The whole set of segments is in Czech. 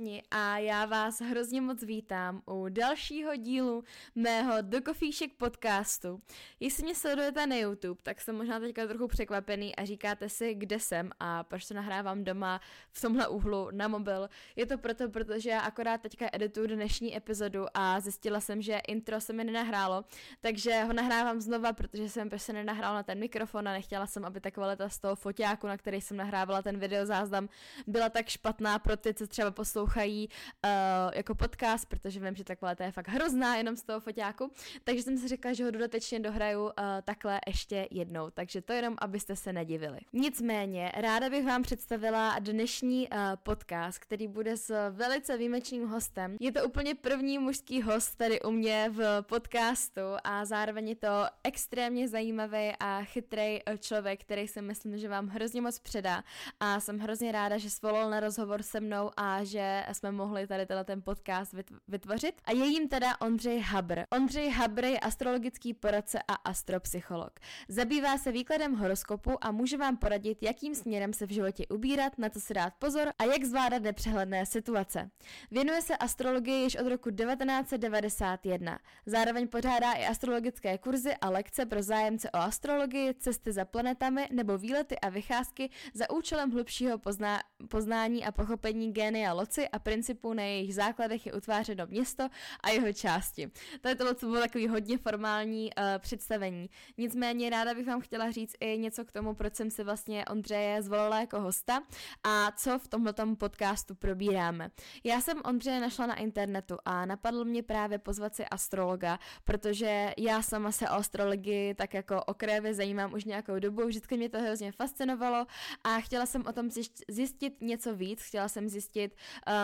všichni a já vás hrozně moc vítám u dalšího dílu mého Do Kofíšek podcastu. Jestli mě sledujete na YouTube, tak jsem možná teďka trochu překvapený a říkáte si, kde jsem a proč to nahrávám doma v tomhle úhlu na mobil. Je to proto, protože já akorát teďka edituju dnešní epizodu a zjistila jsem, že intro se mi nenahrálo, takže ho nahrávám znova, protože jsem prostě nenahrála na ten mikrofon a nechtěla jsem, aby ta kvalita z toho foťáku, na který jsem nahrávala ten videozáznam, byla tak špatná pro ty, co třeba poslouchají uh, jako podcast, protože vím, že ta kvalita je fakt hrozná jenom z toho foťáku, takže jsem si řekla, že ho dodatečně dohraju uh, takhle ještě jednou, takže to jenom, abyste se nedivili. Nicméně, ráda bych vám představila dnešní uh, podcast, který bude s velice výjimečným hostem. Je to úplně první mužský host tady u mě v podcastu a zároveň je to extrémně zajímavý a chytrý člověk, který si myslím, že vám hrozně moc předá a jsem hrozně ráda, že svolal na rozhovor se mnou a že jsme mohli tady tenhle ten podcast vytvořit. A je jim teda Ondřej Habr. Ondřej Habr je astrologický poradce a astropsycholog. Zabývá se výkladem horoskopu a může vám poradit, jakým směrem se v životě ubírat, na co si dát pozor a jak zvládat nepřehledné situace. Věnuje se astrologii již od roku 1991. Zároveň pořádá i astrologické kurzy a lekce pro zájemce o astrologii, cesty za planetami nebo výlety a vycházky za účelem hlubšího pozná- poznání a pochopení génia loci a principů na jejich základech je utvářeno město a jeho části. Tady tohle to bylo takový hodně formální uh, představení. Nicméně ráda bych vám chtěla říct i něco k tomu, proč jsem si vlastně Ondřeje zvolila jako hosta a co v tomhle podcastu probíráme. Já jsem Ondřeje našla na internetu a napadlo mě právě pozvat si astrologa, protože já sama se o astrologii tak jako okrajově zajímám už nějakou dobu, vždycky mě to hrozně fascinovalo a chtěla jsem o tom zjistit něco víc, chtěla jsem zjistit,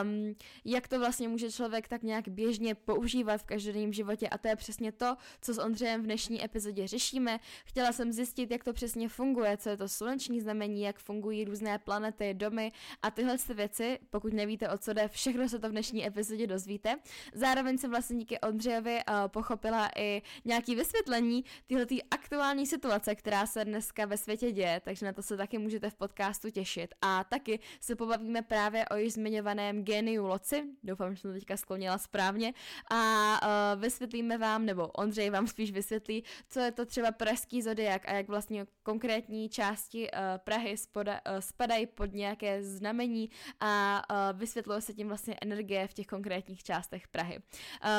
um, jak to vlastně může člověk tak nějak běžně používat v každodenním životě a to je přesně to, co s Ondřejem v dnešní epizodě řešíme. Chtěla jsem zjistit, jak to přesně funguje, co je to sluneční znamení, jak fungují různé planety, domy a tyhle věci, pokud nevíte, o co jde, všechno se to v dnešní epizodě dozvíte. Zároveň jsem vlastně díky Ondřejovi uh, pochopila i nějaký vysvětlení tyhle aktuální situace, která se dneska ve světě děje, takže na to se taky můžete v podcastu těšit. A taky se pobavíme právě o již zmiňovaném geniu Loci, doufám, že jsem to teďka sklonila správně, a uh, vysvětlíme vám, nebo Ondřej vám spíš vysvětlí, co je to třeba pražský zodiak a jak vlastně konkrétní části uh, Prahy spoda, uh, spadají pod nějaké znamení a uh, vysvětluje se tím vlastně energie v těch konkrétních částech Prahy. Uh,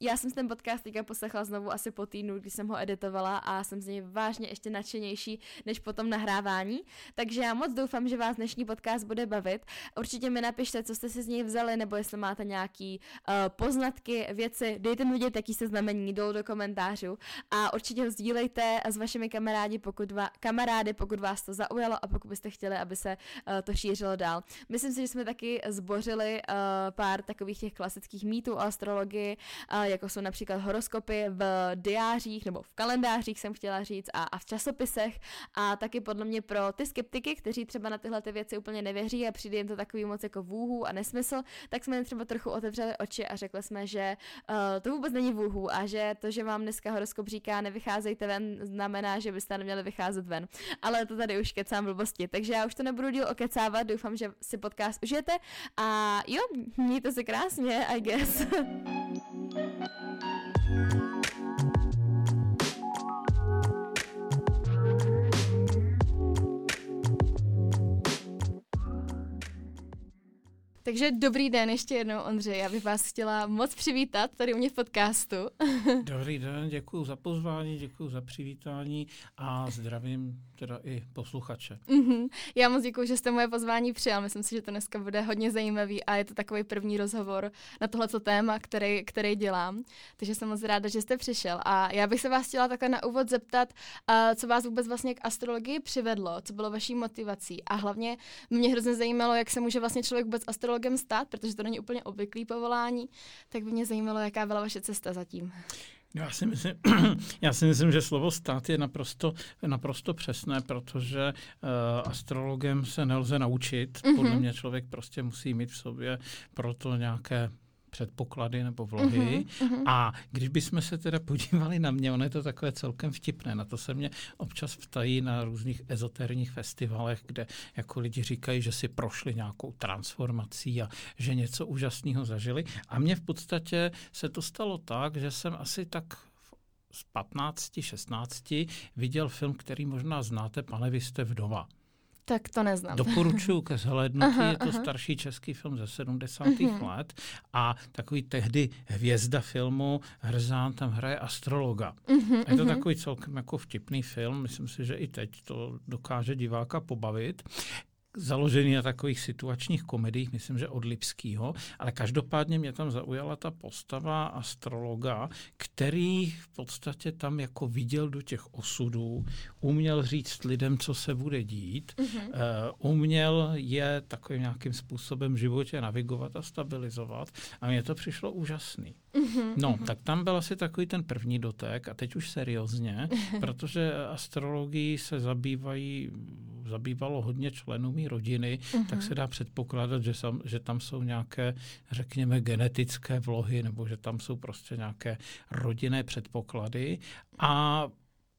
já jsem ten podcast teďka poslechla znovu asi po týdnu, když jsem ho editovala a jsem z něj vážně ještě nadšenější než po tom nahrávání. Takže já moc doufám, že vás dnešní podcast bude bavit. Určitě mi napište, co jste si z něj vzali, nebo jestli máte nějaký uh, poznatky, věci, dejte mi vědět, jaký se znamení dolů do komentářů a určitě ho sdílejte s vašimi kamarádi, pokud va- kamarády, pokud vás to zaujalo a pokud byste chtěli, aby se uh, to šířilo dál. Myslím si, že jsme taky zbořili uh, pár takových těch klasických mýtů o astrologii, uh, jako jsou například horoskopy v diářích nebo v kalendářích, jsem chtěla říct, a, a v časopisech. A taky podle mě pro ty skeptiky, kteří třeba na tyhle ty věci úplně nevěří a přijde jim to takový moc jako vůhů a nesmysl, tak jsme třeba trochu otevřeli oči a řekli jsme, že uh, to vůbec není vůhů a že to, že vám dneska horoskop říká nevycházejte ven, znamená, že byste neměli vycházet ven. Ale to tady už kecám blbosti, takže já už to nebudu díl okecávat, doufám, že si podcast užijete a jo, mějte se krásně, I guess. Takže dobrý den ještě jednou, Ondřej. Já bych vás chtěla moc přivítat tady u mě v podcastu. Dobrý den, děkuji za pozvání, děkuji za přivítání a zdravím teda i posluchače. Mm-hmm. Já moc děkuji, že jste moje pozvání přijal. Myslím si, že to dneska bude hodně zajímavý a je to takový první rozhovor na tohleto téma, který, který dělám. Takže jsem moc ráda, že jste přišel. A já bych se vás chtěla takhle na úvod zeptat, uh, co vás vůbec vlastně k astrologii přivedlo, co bylo vaší motivací. A hlavně mě hrozně zajímalo, jak se může vlastně člověk vůbec astrologem stát, protože to není úplně obvyklý povolání. Tak by mě zajímalo, jaká byla vaše cesta zatím. Já si, myslím, já si myslím, že slovo stát je naprosto, naprosto přesné, protože uh, astrologem se nelze naučit. Mm-hmm. Podle mě člověk prostě musí mít v sobě proto nějaké předpoklady nebo vlohy. Uh-huh, A když bychom se teda podívali na mě, ono je to takové celkem vtipné, na to se mě občas ptají na různých ezoterních festivalech, kde jako lidi říkají, že si prošli nějakou transformací a že něco úžasného zažili. A mně v podstatě se to stalo tak, že jsem asi tak z 15, 16 viděl film, který možná znáte, Pane, vy jste vdova. Tak to neznám. Doporučuji ke zhlédnutí, je to aha. starší český film ze 70. Uh-huh. let a takový tehdy hvězda filmu Hrzán tam hraje astrologa. Uh-huh, je to uh-huh. takový celkem jako vtipný film, myslím si, že i teď to dokáže diváka pobavit založený na takových situačních komediích, myslím, že od Lipského, ale každopádně mě tam zaujala ta postava astrologa, který v podstatě tam jako viděl do těch osudů, uměl říct lidem, co se bude dít, mm-hmm. uh, uměl je takovým nějakým způsobem v životě navigovat a stabilizovat a mně to přišlo úžasný. Mm-hmm. No, mm-hmm. tak tam byl asi takový ten první dotek a teď už seriózně, protože astrologii se zabývají zabývalo hodně členů rodiny, uh-huh. tak se dá předpokládat, že, sam, že tam jsou nějaké, řekněme, genetické vlohy, nebo že tam jsou prostě nějaké rodinné předpoklady. A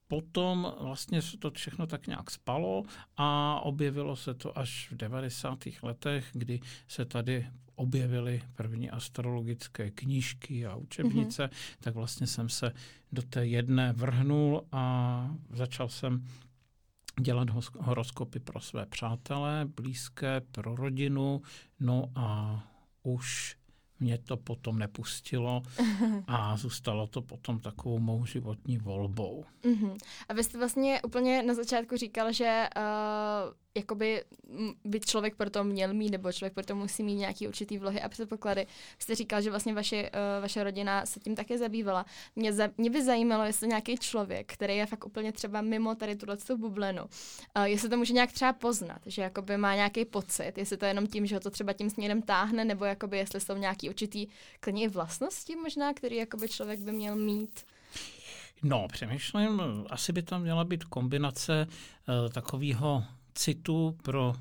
potom vlastně se to všechno tak nějak spalo a objevilo se to až v 90. letech, kdy se tady objevily první astrologické knížky a učebnice, mm-hmm. tak vlastně jsem se do té jedné vrhnul a začal jsem dělat horoskopy pro své přátelé, blízké, pro rodinu, no a už mě to potom nepustilo a zůstalo to potom takovou mou životní volbou. Uh-huh. A vy jste vlastně úplně na začátku říkal, že uh, jakoby by člověk pro to měl mít, nebo člověk pro to musí mít nějaký určitý vlohy a předpoklady. Jste říkal, že vlastně vaše, uh, vaše rodina se tím také zabývala. Mě, za, mě by zajímalo, jestli nějaký člověk, který je fakt úplně třeba mimo tady tuhle bublinu, uh, jestli to může nějak třeba poznat, že jakoby má nějaký pocit, jestli to je jenom tím, že ho to třeba tím směrem táhne, nebo jakoby jestli jsou nějaký určitý klidně vlastnosti možná, který jakoby člověk by měl mít. No, přemýšlím, asi by tam měla být kombinace uh, takového citu pro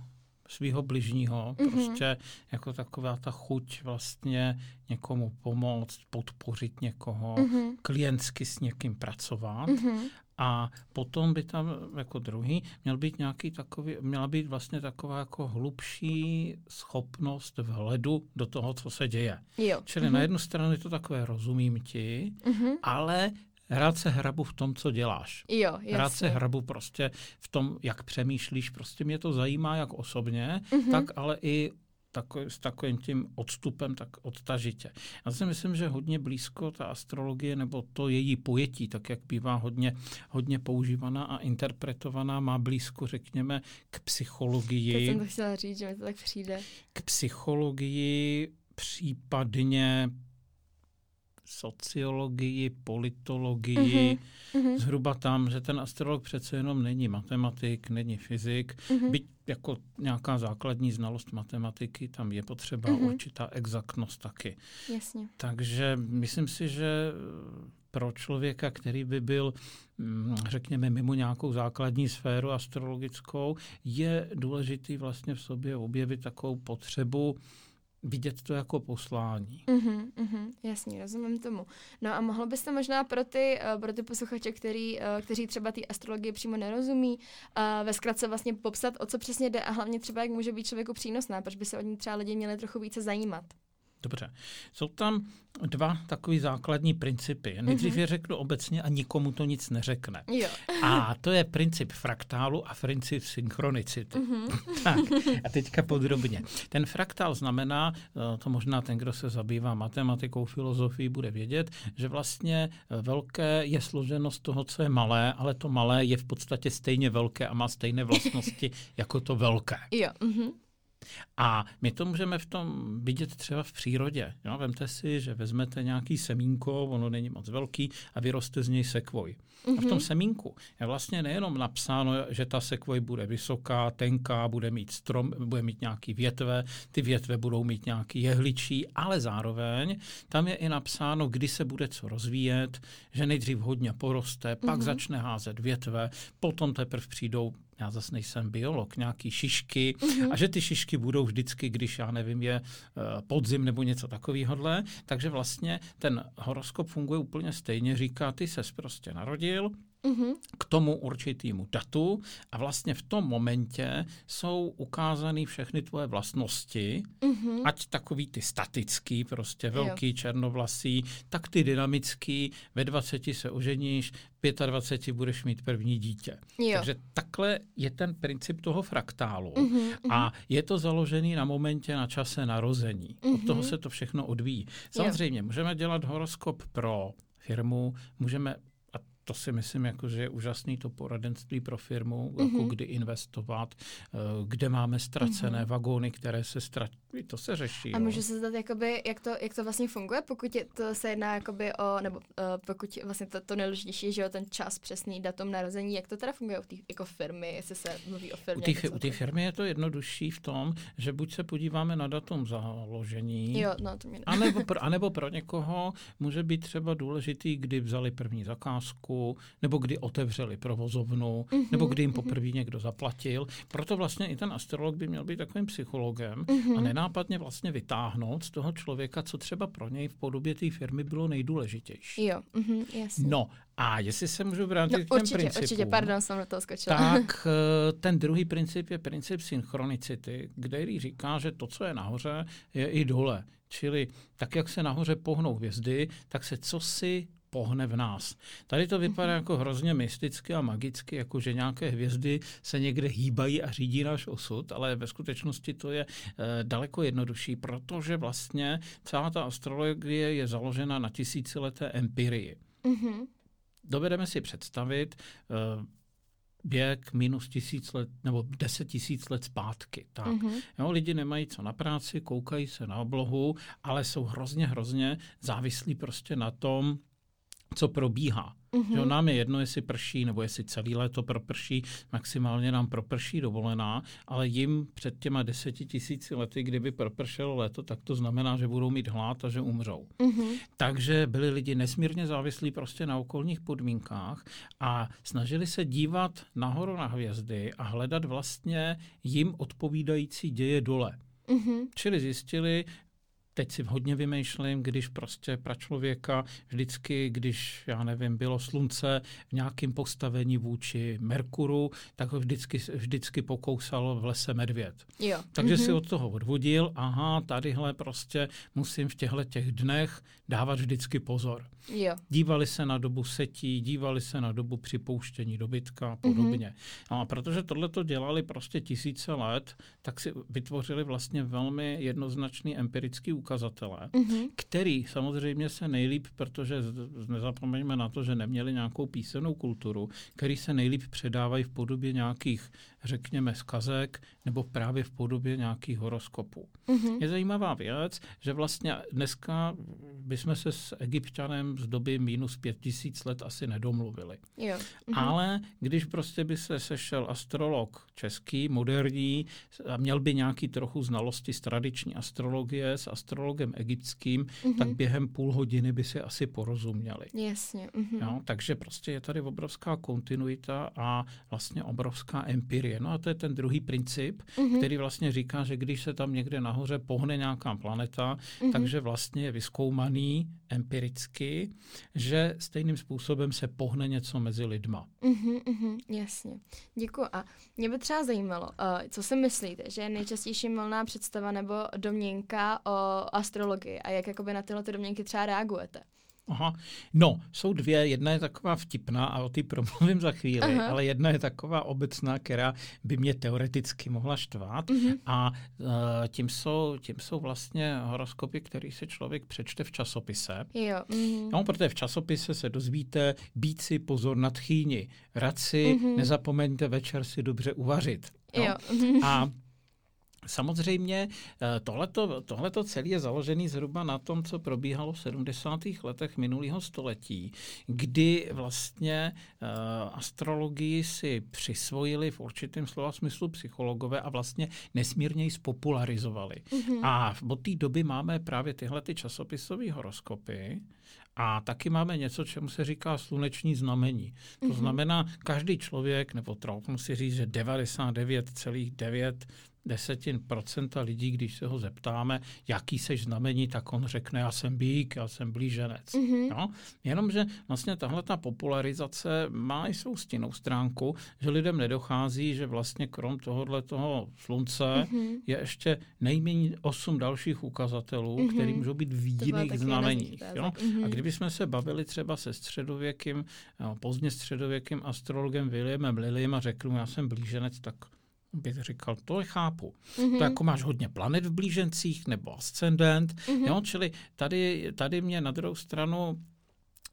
svého bližního, mm-hmm. prostě jako taková ta chuť vlastně někomu pomoct, podpořit někoho, mm-hmm. klientsky s někým pracovat. Mm-hmm. A potom by tam jako druhý měl být nějaký takový, měla být vlastně taková jako hlubší schopnost vhledu do toho, co se děje. Jo. Čili mm-hmm. na jednu stranu je to takové rozumím ti, mm-hmm. ale Hrát se hrabu v tom, co děláš. Jo, jasně. Hrát se hrabu prostě v tom, jak přemýšlíš. Prostě mě to zajímá jak osobně, mm-hmm. tak ale i takový, s takovým tím odstupem tak odtažitě. Já si myslím, že hodně blízko ta astrologie nebo to její pojetí, tak jak bývá hodně, hodně používaná a interpretovaná, má blízko, řekněme, k psychologii. Teď jsem to chtěla říct, že mi to tak přijde. K psychologii, případně sociologii, politologii, uh-huh. zhruba tam, že ten astrolog přece jenom není matematik, není fyzik, uh-huh. byť jako nějaká základní znalost matematiky, tam je potřeba uh-huh. určitá exaktnost taky. Jasně. Takže myslím si, že pro člověka, který by byl, mm, řekněme, mimo nějakou základní sféru astrologickou, je důležitý vlastně v sobě objevit takovou potřebu vidět to jako poslání. Uh-huh, uh-huh, jasně, rozumím tomu. No a mohlo byste možná pro ty, uh, pro ty posluchače, který, uh, kteří třeba té astrologii přímo nerozumí, uh, ve zkratce vlastně popsat, o co přesně jde a hlavně třeba, jak může být člověku přínosná, proč by se od ní třeba lidi měli trochu více zajímat. Dobře. Jsou tam dva takové základní principy. Nejdřív mm-hmm. je řeknu obecně a nikomu to nic neřekne. Jo. A to je princip fraktálu a princip synchronicity. Mm-hmm. tak, a teďka podrobně. Ten fraktál znamená, eh, to možná ten, kdo se zabývá matematikou, filozofií, bude vědět, že vlastně eh, velké je složeno z toho, co je malé, ale to malé je v podstatě stejně velké a má stejné vlastnosti jako to velké. Jo. Mm-hmm. A my to můžeme v tom vidět třeba v přírodě. Jo? Vemte si, že vezmete nějaký semínko, ono není moc velký a vyroste z něj sekvoj. Mm-hmm. A v tom mhm. semínku je vlastně nejenom napsáno, že ta sekvoj bude vysoká, tenká, bude mít strom, bude mít nějaký větve, ty větve budou mít nějaký jehličí, ale zároveň tam je i napsáno, kdy se bude co rozvíjet, že nejdřív hodně poroste, pak mm-hmm. začne házet větve, potom teprve přijdou já zase nejsem biolog, nějaký šišky mm-hmm. a že ty šišky budou vždycky, když já nevím, je uh, podzim nebo něco takového. Takže vlastně ten horoskop funguje úplně stejně, říká, ty ses prostě narodil, mm-hmm. k tomu určitému datu a vlastně v tom momentě jsou ukázány všechny tvoje vlastnosti, mm-hmm. ať takový ty statický, prostě velký, jo. černovlasý, tak ty dynamický, ve 20 se oženíš, 25 budeš mít první dítě. Jo. Takže takhle je ten princip toho fraktálu mm-hmm, a je to založený na momentě, na čase narození. Mm-hmm. Od toho se to všechno odvíjí. Samozřejmě jo. můžeme dělat horoskop pro firmu, můžeme to si myslím, jako, že je úžasný to poradenství pro firmu, mm-hmm. jako mhm. kdy investovat, eh, kde máme ztracené mm-hmm. vagóny, které se ztratí. To se řeší. A můžu se zeptat, jakoby, jak, to, jak to vlastně funguje, pokud je, to se jedná jakoby o, nebo uh, pokud vlastně to, to nejdůležitější je, že jo, ten čas, přesný datum narození, jak to teda funguje u té jako firmy, jestli se mluví o firmě? U té firmy je to jednodušší v tom, že buď se podíváme na datum založení, jo, no, to mě anebo, pro, anebo pro někoho může být třeba důležitý, kdy vzali první zakázku, banku, nebo kdy otevřeli provozovnu, mm-hmm, nebo kdy jim mhm. poprvé mm-hmm. někdo zaplatil. Proto vlastně i ten astrolog by měl být takovým psychologem mm-hmm. a nenápadně vlastně vytáhnout z toho člověka, co třeba pro něj v podobě té firmy bylo nejdůležitější. Jo, mm-hmm, jasně. No, a jestli se můžu vrátit no, k těm určitě, principům, určitě, pardon, jsem na to skočila. Tak eh, ten druhý princip je princip synchronicity, který říká, že to, co je nahoře, je i dole. Čili tak, jak se nahoře pohnou hvězdy, tak se co si pohne v nás. Tady to vypadá mhm. jako hrozně mysticky a magicky, jako že nějaké hvězdy se někde hýbají a řídí náš osud, ale ve skutečnosti to je e, daleko jednodušší, protože vlastně celá ta astrologie je založena na tisícileté empirii. Mm-hmm. Dovedeme si představit, e, věk minus tisíc let nebo deset tisíc let zpátky. Tak. Mm-hmm. Jo, lidi nemají co na práci, koukají se na oblohu, ale jsou hrozně, hrozně závislí prostě na tom, co probíhá. Mm-hmm. Že nám je jedno, jestli prší, nebo jestli celý léto proprší, maximálně nám proprší dovolená, ale jim před těma deseti tisíci lety, kdyby propršelo léto, tak to znamená, že budou mít hlad a že umřou. Mm-hmm. Takže byli lidi nesmírně závislí prostě na okolních podmínkách a snažili se dívat nahoru na hvězdy a hledat vlastně jim odpovídající děje dole. Mm-hmm. Čili zjistili, teď si hodně vymýšlím, když prostě pro člověka vždycky, když, já nevím, bylo slunce v nějakém postavení vůči Merkuru, tak ho vždycky, vždycky pokousal v lese medvěd. Jo. Takže mm-hmm. si od toho odvodil, aha, tadyhle prostě musím v těchto těch dnech dávat vždycky pozor. Jo. Dívali se na dobu setí, dívali se na dobu připouštění dobytka a podobně. Mm-hmm. No a protože tohle to dělali prostě tisíce let, tak si vytvořili vlastně velmi jednoznačný empirický ukazatele, mm-hmm. který samozřejmě se nejlíp, protože nezapomeňme na to, že neměli nějakou písemnou kulturu, který se nejlíp předávají v podobě nějakých, řekněme, skazek nebo právě v podobě nějakých horoskopů. Mm-hmm. Je zajímavá věc, že vlastně dneska bychom se s egyptianem z doby minus pět tisíc let asi nedomluvili. Jo. Mm-hmm. Ale když prostě by se sešel astrolog český, moderní, a měl by nějaký trochu znalosti z tradiční astrologie s astrologem egyptským, mm-hmm. tak během půl hodiny by si asi porozuměli. Jasně. Mm-hmm. Jo, takže prostě je tady obrovská kontinuita a vlastně obrovská empirie. No a to je ten druhý princip, mm-hmm. který vlastně říká, že když se tam někde nahoře pohne nějaká planeta, mm-hmm. takže vlastně je vyskoumaný empiricky, že stejným způsobem se pohne něco mezi lidma. Mm-hmm, mm-hmm, jasně. Děkuji. A mě by třeba zajímalo, uh, co si myslíte, že je nejčastější milná představa nebo domněnka o astrologii a jak jakoby na tyhle domněnky třeba reagujete? Aha. No, jsou dvě. Jedna je taková vtipná a o ty promluvím za chvíli, Aha. ale jedna je taková obecná, která by mě teoreticky mohla štvát. Uh-huh. A uh, tím, jsou, tím jsou vlastně horoskopy, který se člověk přečte v časopise. Jo. Uh-huh. No, protože v časopise se dozvíte být si pozor nad chýni. Rad si, uh-huh. nezapomeňte večer si dobře uvařit. Jo. Jo. Uh-huh. A Samozřejmě eh, tohleto, tohleto celé je založené zhruba na tom, co probíhalo v 70. letech minulého století, kdy vlastně uh, astrologii si přisvojili v určitém slova smyslu psychologové a vlastně nesmírně ji spopularizovali. Mm-hmm. A od té doby máme právě tyhle ty časopisové horoskopy, a taky máme něco, čemu se říká sluneční znamení. To mm-hmm. znamená, každý člověk, nebo troufnu si říct, že 99,9 desetin procenta lidí, když se ho zeptáme, jaký seš znamení, tak on řekne, já jsem bík, já jsem blíženec. Mm-hmm. No? Jenomže vlastně tahle ta popularizace má i svou stinnou stránku, že lidem nedochází, že vlastně krom tohohle toho slunce mm-hmm. je ještě nejméně osm dalších ukazatelů, mm-hmm. které můžou být v jiných znameních. Jo? Mm-hmm. A kdybychom se bavili třeba se středověkým, pozdně středověkým astrologem Williamem Lilym a řekl mu, já jsem blíženec, tak bych říkal, to je chápu. Mm-hmm. To jako máš hodně planet v blížencích nebo ascendent, mm-hmm. jo, čili tady, tady mě na druhou stranu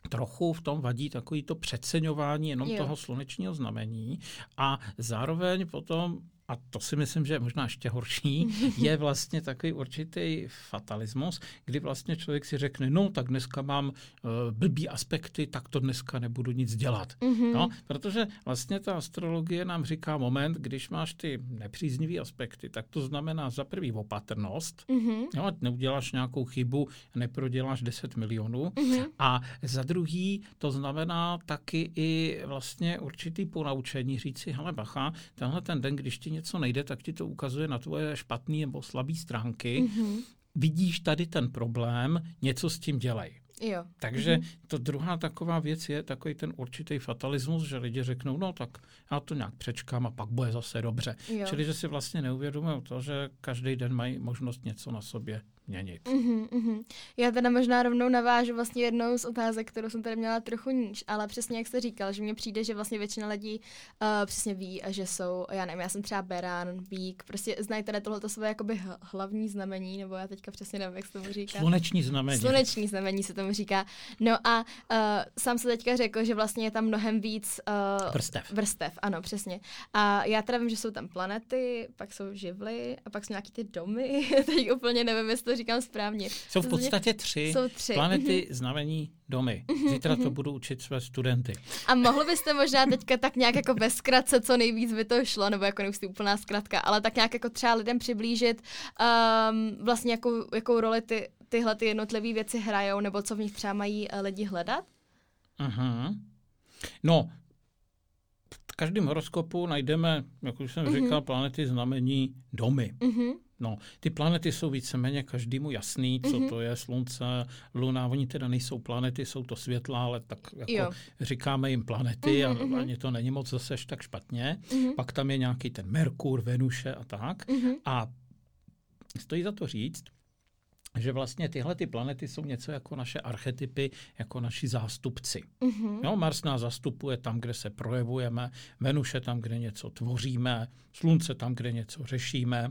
trochu v tom vadí takový to přeceňování jenom jo. toho slunečního znamení a zároveň potom a to si myslím, že je možná ještě horší, je vlastně takový určitý fatalismus, kdy vlastně člověk si řekne, no tak dneska mám uh, blbý aspekty, tak to dneska nebudu nic dělat. Mm-hmm. No, protože vlastně ta astrologie nám říká moment, když máš ty nepříznivé aspekty, tak to znamená za prvý opatrnost, mm-hmm. jo, neuděláš nějakou chybu, neproděláš 10 milionů mm-hmm. a za druhý to znamená taky i vlastně určitý ponaučení, říct si, hele bacha, tenhle ten den, když ti něco nejde, tak ti to ukazuje na tvoje špatné nebo slabé stránky. Mm-hmm. Vidíš tady ten problém, něco s tím dělej. Jo. Takže mm-hmm. to druhá taková věc je takový ten určitý fatalismus, že lidi řeknou, no tak já to nějak přečkám a pak bude zase dobře. Jo. Čili, že si vlastně neuvědomují to, že každý den mají možnost něco na sobě měnit. Mm-hmm, mm-hmm. Já teda možná rovnou navážu vlastně jednou z otázek, kterou jsem tady měla trochu níž, ale přesně jak jste říkal, že mně přijde, že vlastně většina lidí uh, přesně ví, že jsou, já nevím, já jsem třeba berán, vík, prostě znají tady tohleto své jakoby hlavní znamení, nebo já teďka přesně nevím, jak se tomu říká. Sluneční znamení. Sluneční znamení se tomu říká. No a uh, sám se teďka řekl, že vlastně je tam mnohem víc uh, vrstev. Vrstev, ano, přesně. A já teda vím, že jsou tam planety, pak jsou živly a pak jsou nějaký ty domy, teď úplně nevím, jestli to říkám správně. Jsou v podstatě tři, jsou tři. planety, mm-hmm. znamení, domy. Mhm, Zítra mm-hmm. to budu učit své studenty. A mohli byste možná teďka tak nějak jako ve zkratce, co nejvíc by to šlo, nebo jako nemusí úplná zkratka, ale tak nějak jako třeba lidem přiblížit um, vlastně jakou, jakou roli ty, tyhle ty jednotlivé věci hrajou, nebo co v nich třeba mají uh, lidi hledat? Uh-huh. No, v každém horoskopu najdeme, jak už jsem uh-huh. říkal, planety znamení domy. Uh-huh. No, ty planety jsou víceméně každému jasný, co mm-hmm. to je slunce, luna. Oni teda nejsou planety, jsou to světla, ale tak jako jo. říkáme jim planety mm-hmm. a mhm. ani to není moc zase tak špatně. Mm-hmm. Pak tam je nějaký ten Merkur, Venuše a tak. Mm-hmm. A stojí za to říct, že vlastně tyhle ty planety jsou něco jako naše archetypy, jako naši zástupci. Mm-hmm. Jo, Mars nás zastupuje tam, kde se projevujeme, Venuše tam, kde něco tvoříme, Slunce tam, kde něco řešíme,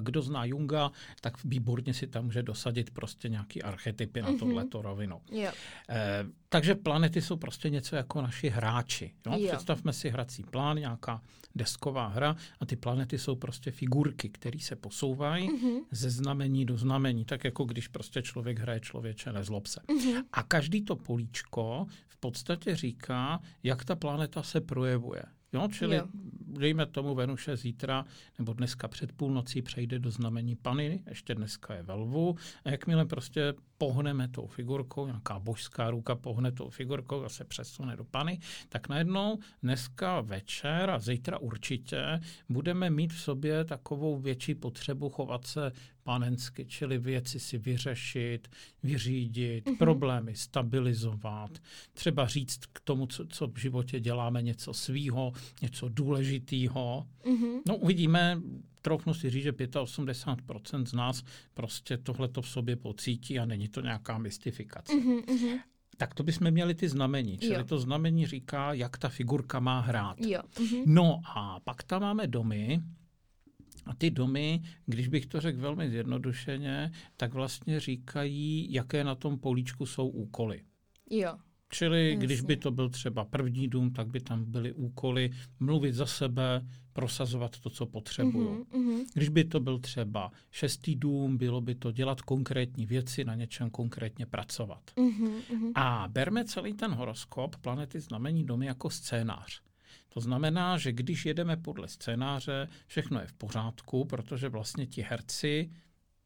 kdo zná Junga, tak výborně si tam může dosadit prostě nějaký archetypy na mm-hmm. tohleto rovinu. Jo. Eh, takže planety jsou prostě něco jako naši hráči. Jo. Představme si hrací plán, nějaká desková hra a ty planety jsou prostě figurky, které se posouvají mm-hmm. ze znamení do znamení, tak jako když prostě člověk hraje člověče, nezlob se. Mm-hmm. A každý to políčko v podstatě říká, jak ta planeta se projevuje. Jo, čili jo. dejme tomu Venuše zítra nebo dneska před půlnocí přejde do znamení Pany, ještě dneska je ve lvu. A jakmile prostě pohneme tou figurkou, nějaká božská ruka pohne tou figurkou a se přesune do Pany, tak najednou dneska večer a zítra určitě budeme mít v sobě takovou větší potřebu chovat se panensky, čili věci si vyřešit, vyřídit, mm-hmm. problémy stabilizovat, třeba říct k tomu, co, co v životě děláme, něco svýho, něco důležitého. Mm-hmm. No uvidíme, troufnu si říct, že 85% z nás prostě tohleto v sobě pocítí a není to nějaká mystifikace. Mm-hmm. Tak to bychom měli ty znamení. Čili jo. to znamení říká, jak ta figurka má hrát. Jo. Mm-hmm. No a pak tam máme domy, a ty domy, když bych to řekl velmi zjednodušeně, tak vlastně říkají, jaké na tom políčku jsou úkoly. Jo. Čili Jasně. když by to byl třeba první dům, tak by tam byly úkoly mluvit za sebe, prosazovat to, co potřebuju. Mm-hmm. Když by to byl třeba šestý dům, bylo by to dělat konkrétní věci, na něčem konkrétně pracovat. Mm-hmm. A berme celý ten horoskop planety znamení domy jako scénář. To znamená, že když jedeme podle scénáře, všechno je v pořádku, protože vlastně ti herci,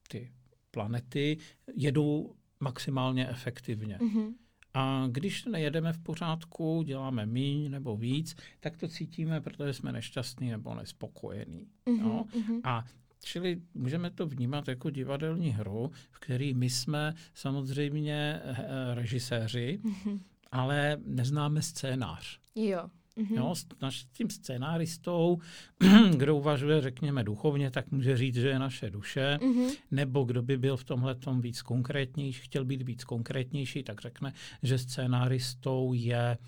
ty planety, jedou maximálně efektivně. Mm-hmm. A když nejedeme v pořádku, děláme míň nebo víc, tak to cítíme, protože jsme nešťastní nebo nespokojení. Mm-hmm, no? mm-hmm. A Čili můžeme to vnímat jako divadelní hru, v který my jsme samozřejmě eh, režiséři, mm-hmm. ale neznáme scénář. Jo. Mm-hmm. Jo, s tím scénáristou, kdo uvažuje, řekněme, duchovně, tak může říct, že je naše duše, mm-hmm. nebo kdo by byl v tomhle tom víc konkrétnější, chtěl být víc konkrétnější, tak řekne, že scénáristou je,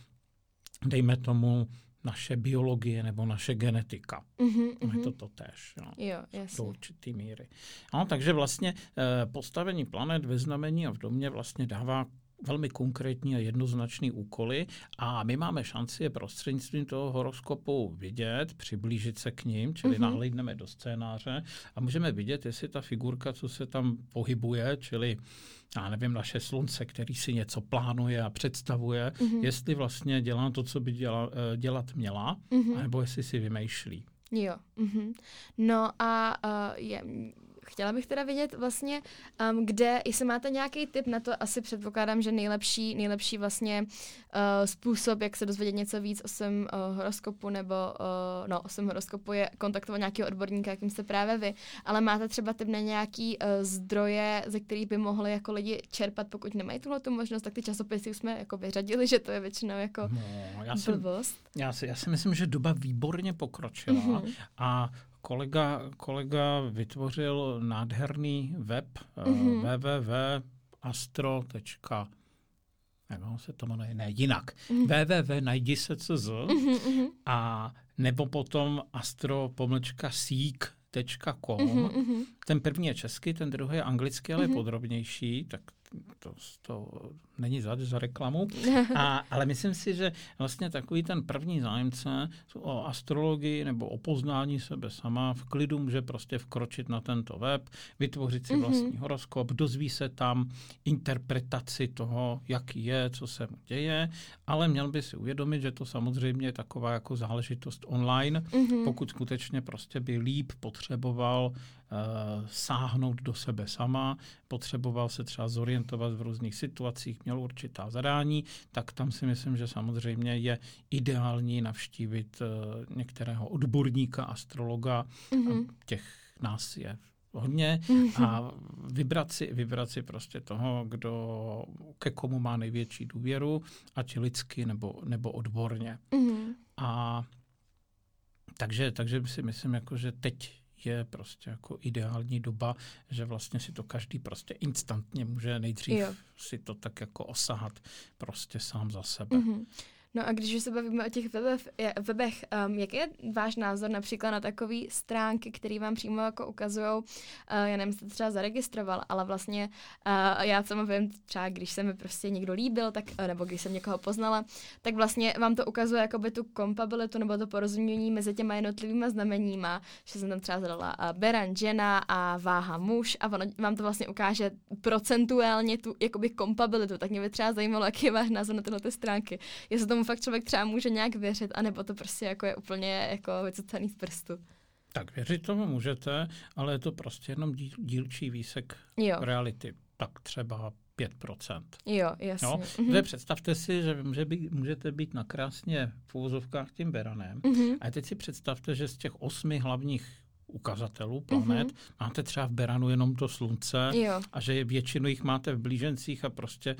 dejme tomu, naše biologie nebo naše genetika. Mm-hmm, je to to tež. Jo, jo jasně. Do určitý míry. No, takže vlastně eh, postavení planet ve znamení a v domě vlastně dává velmi konkrétní a jednoznačný úkoly a my máme šanci je prostřednictvím toho horoskopu vidět, přiblížit se k ním, čili mm-hmm. nahlídneme do scénáře a můžeme vidět, jestli ta figurka, co se tam pohybuje, čili já nevím, naše slunce, který si něco plánuje a představuje, mm-hmm. jestli vlastně dělá to, co by děla, eh, dělat měla, mm-hmm. nebo jestli si vymýšlí. Jo. Mm-hmm. No a uh, je, chtěla bych teda vědět vlastně, um, kde, jestli máte nějaký tip na to, asi předpokládám, že nejlepší, nejlepší vlastně uh, způsob, jak se dozvědět něco víc o svém uh, horoskopu nebo uh, no, o svém horoskopu je kontaktovat nějakého odborníka, jakým jste právě vy, ale máte třeba tip na nějaký uh, zdroje, ze kterých by mohli jako lidi čerpat, pokud nemají tuhle tu možnost, tak ty časopisy už jsme jako vyřadili, že to je většinou jako no, já si, Já si, já si myslím, že doba výborně pokročila mm-hmm. a kolega, kolega vytvořil nádherný web mm-hmm. www.astro. Jak se to jmenuje? Ne, jinak. Mm-hmm. www.najdi.cz mm-hmm. a nebo potom astro-seek.com. Mm-hmm. Ten první je český, ten druhý je anglický, ale mm-hmm. podrobnější, tak to, to není za, za reklamu, a, ale myslím si, že vlastně takový ten první zájemce o astrologii nebo o poznání sebe sama v klidu může prostě vkročit na tento web, vytvořit si mm-hmm. vlastní horoskop, dozví se tam interpretaci toho, jaký je, co se mu děje, ale měl by si uvědomit, že to samozřejmě je taková jako záležitost online, mm-hmm. pokud skutečně prostě by líp potřeboval uh, sáhnout do sebe sama, potřeboval se třeba zorientovat v různých situacích, měl určitá zadání, tak tam si myslím, že samozřejmě je ideální navštívit uh, některého odborníka, astrologa. Mm-hmm. Těch nás je hodně a vybrat si, vybrat si prostě toho, kdo ke komu má největší důvěru, ať lidsky nebo, nebo odborně. Mm-hmm. A takže, takže si myslím, jako, že teď je prostě jako ideální doba, že vlastně si to každý prostě instantně může nejdřív jo. si to tak jako osahat prostě sám za sebe. Mm-hmm. No a když se bavíme o těch webech, webech um, jaký je váš názor například na takové stránky, které vám přímo jako ukazují, uh, já nevím, jste třeba zaregistroval, ale vlastně uh, já sama vím, třeba když se mi prostě někdo líbil, tak, uh, nebo když jsem někoho poznala, tak vlastně vám to ukazuje jakoby tu kompabilitu nebo to porozumění mezi těma jednotlivými znameníma, že jsem tam třeba zadala uh, beran žena a váha muž a ono vám to vlastně ukáže procentuálně tu jakoby kompabilitu, tak mě by třeba zajímalo, jaký je váš názor na tyhle stránky. Jestli tomu fakt člověk třeba může nějak věřit, anebo to prostě jako je úplně jako vycucaný z prstu. Tak věřit tomu můžete, ale je to prostě jenom díl, dílčí výsek jo. reality. Tak třeba 5%. Jo, jasně. Jo? Mm-hmm. představte si, že může být, můžete být nakrásně v úvozovkách tím beranem. Mm-hmm. A teď si představte, že z těch osmi hlavních ukazatelů planet, mm-hmm. máte třeba v Beranu jenom to slunce jo. a že většinu jich máte v blížencích a prostě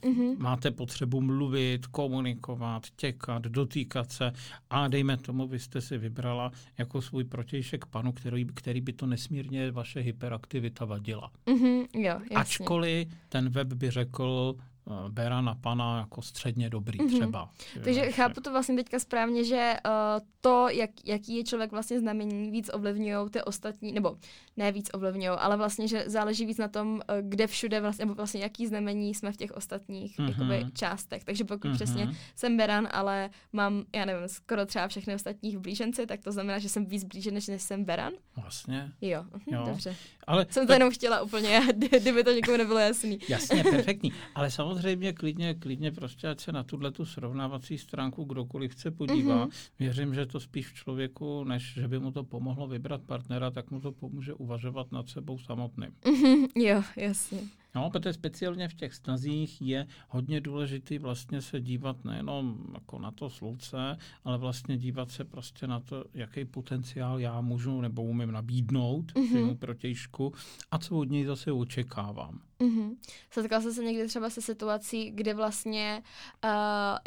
mm-hmm. máte potřebu mluvit, komunikovat, těkat, dotýkat se a dejme tomu, vy jste si vybrala jako svůj protějšek panu, který, který by to nesmírně vaše hyperaktivita vadila. Mm-hmm. Jo, Ačkoliv ten web by řekl, Bera na pana jako středně dobrý mm-hmm. třeba. Takže že, chápu to vlastně teďka správně, že uh, to, jak, jaký je člověk vlastně znamení, víc ovlivňují ty ostatní, nebo ne víc ovlivňují, ale vlastně, že záleží víc na tom, uh, kde všude vlastně, nebo vlastně jaký znamení jsme v těch ostatních mm-hmm. jakoby, částech. Takže pokud mm-hmm. přesně jsem Beran, ale mám, já nevím, skoro třeba všechny ostatní v blíženci, tak to znamená, že jsem víc blíže, než, než jsem Beran. Vlastně. Jo, jo. dobře. Ale jsem to jenom chtěla úplně, kdyby to někomu nebylo jasný. Jasně, perfektní. Ale samozřejmě klidně, klidně prostě, ať se na tuhle tu srovnávací stránku kdokoliv chce podívá. Mm-hmm. Věřím, že to spíš v člověku, než že by mu to pomohlo vybrat partnera, tak mu to pomůže uvažovat nad sebou samotným. Mm-hmm. Jo, jasně. No, protože speciálně v těch stazích je hodně důležitý vlastně se dívat nejenom jako na to slunce, ale vlastně dívat se prostě na to, jaký potenciál já můžu nebo umím nabídnout mm-hmm. protějšku a co od něj zase očekávám. Mm-hmm. Setkal jsi se někdy třeba se situací, kde vlastně uh,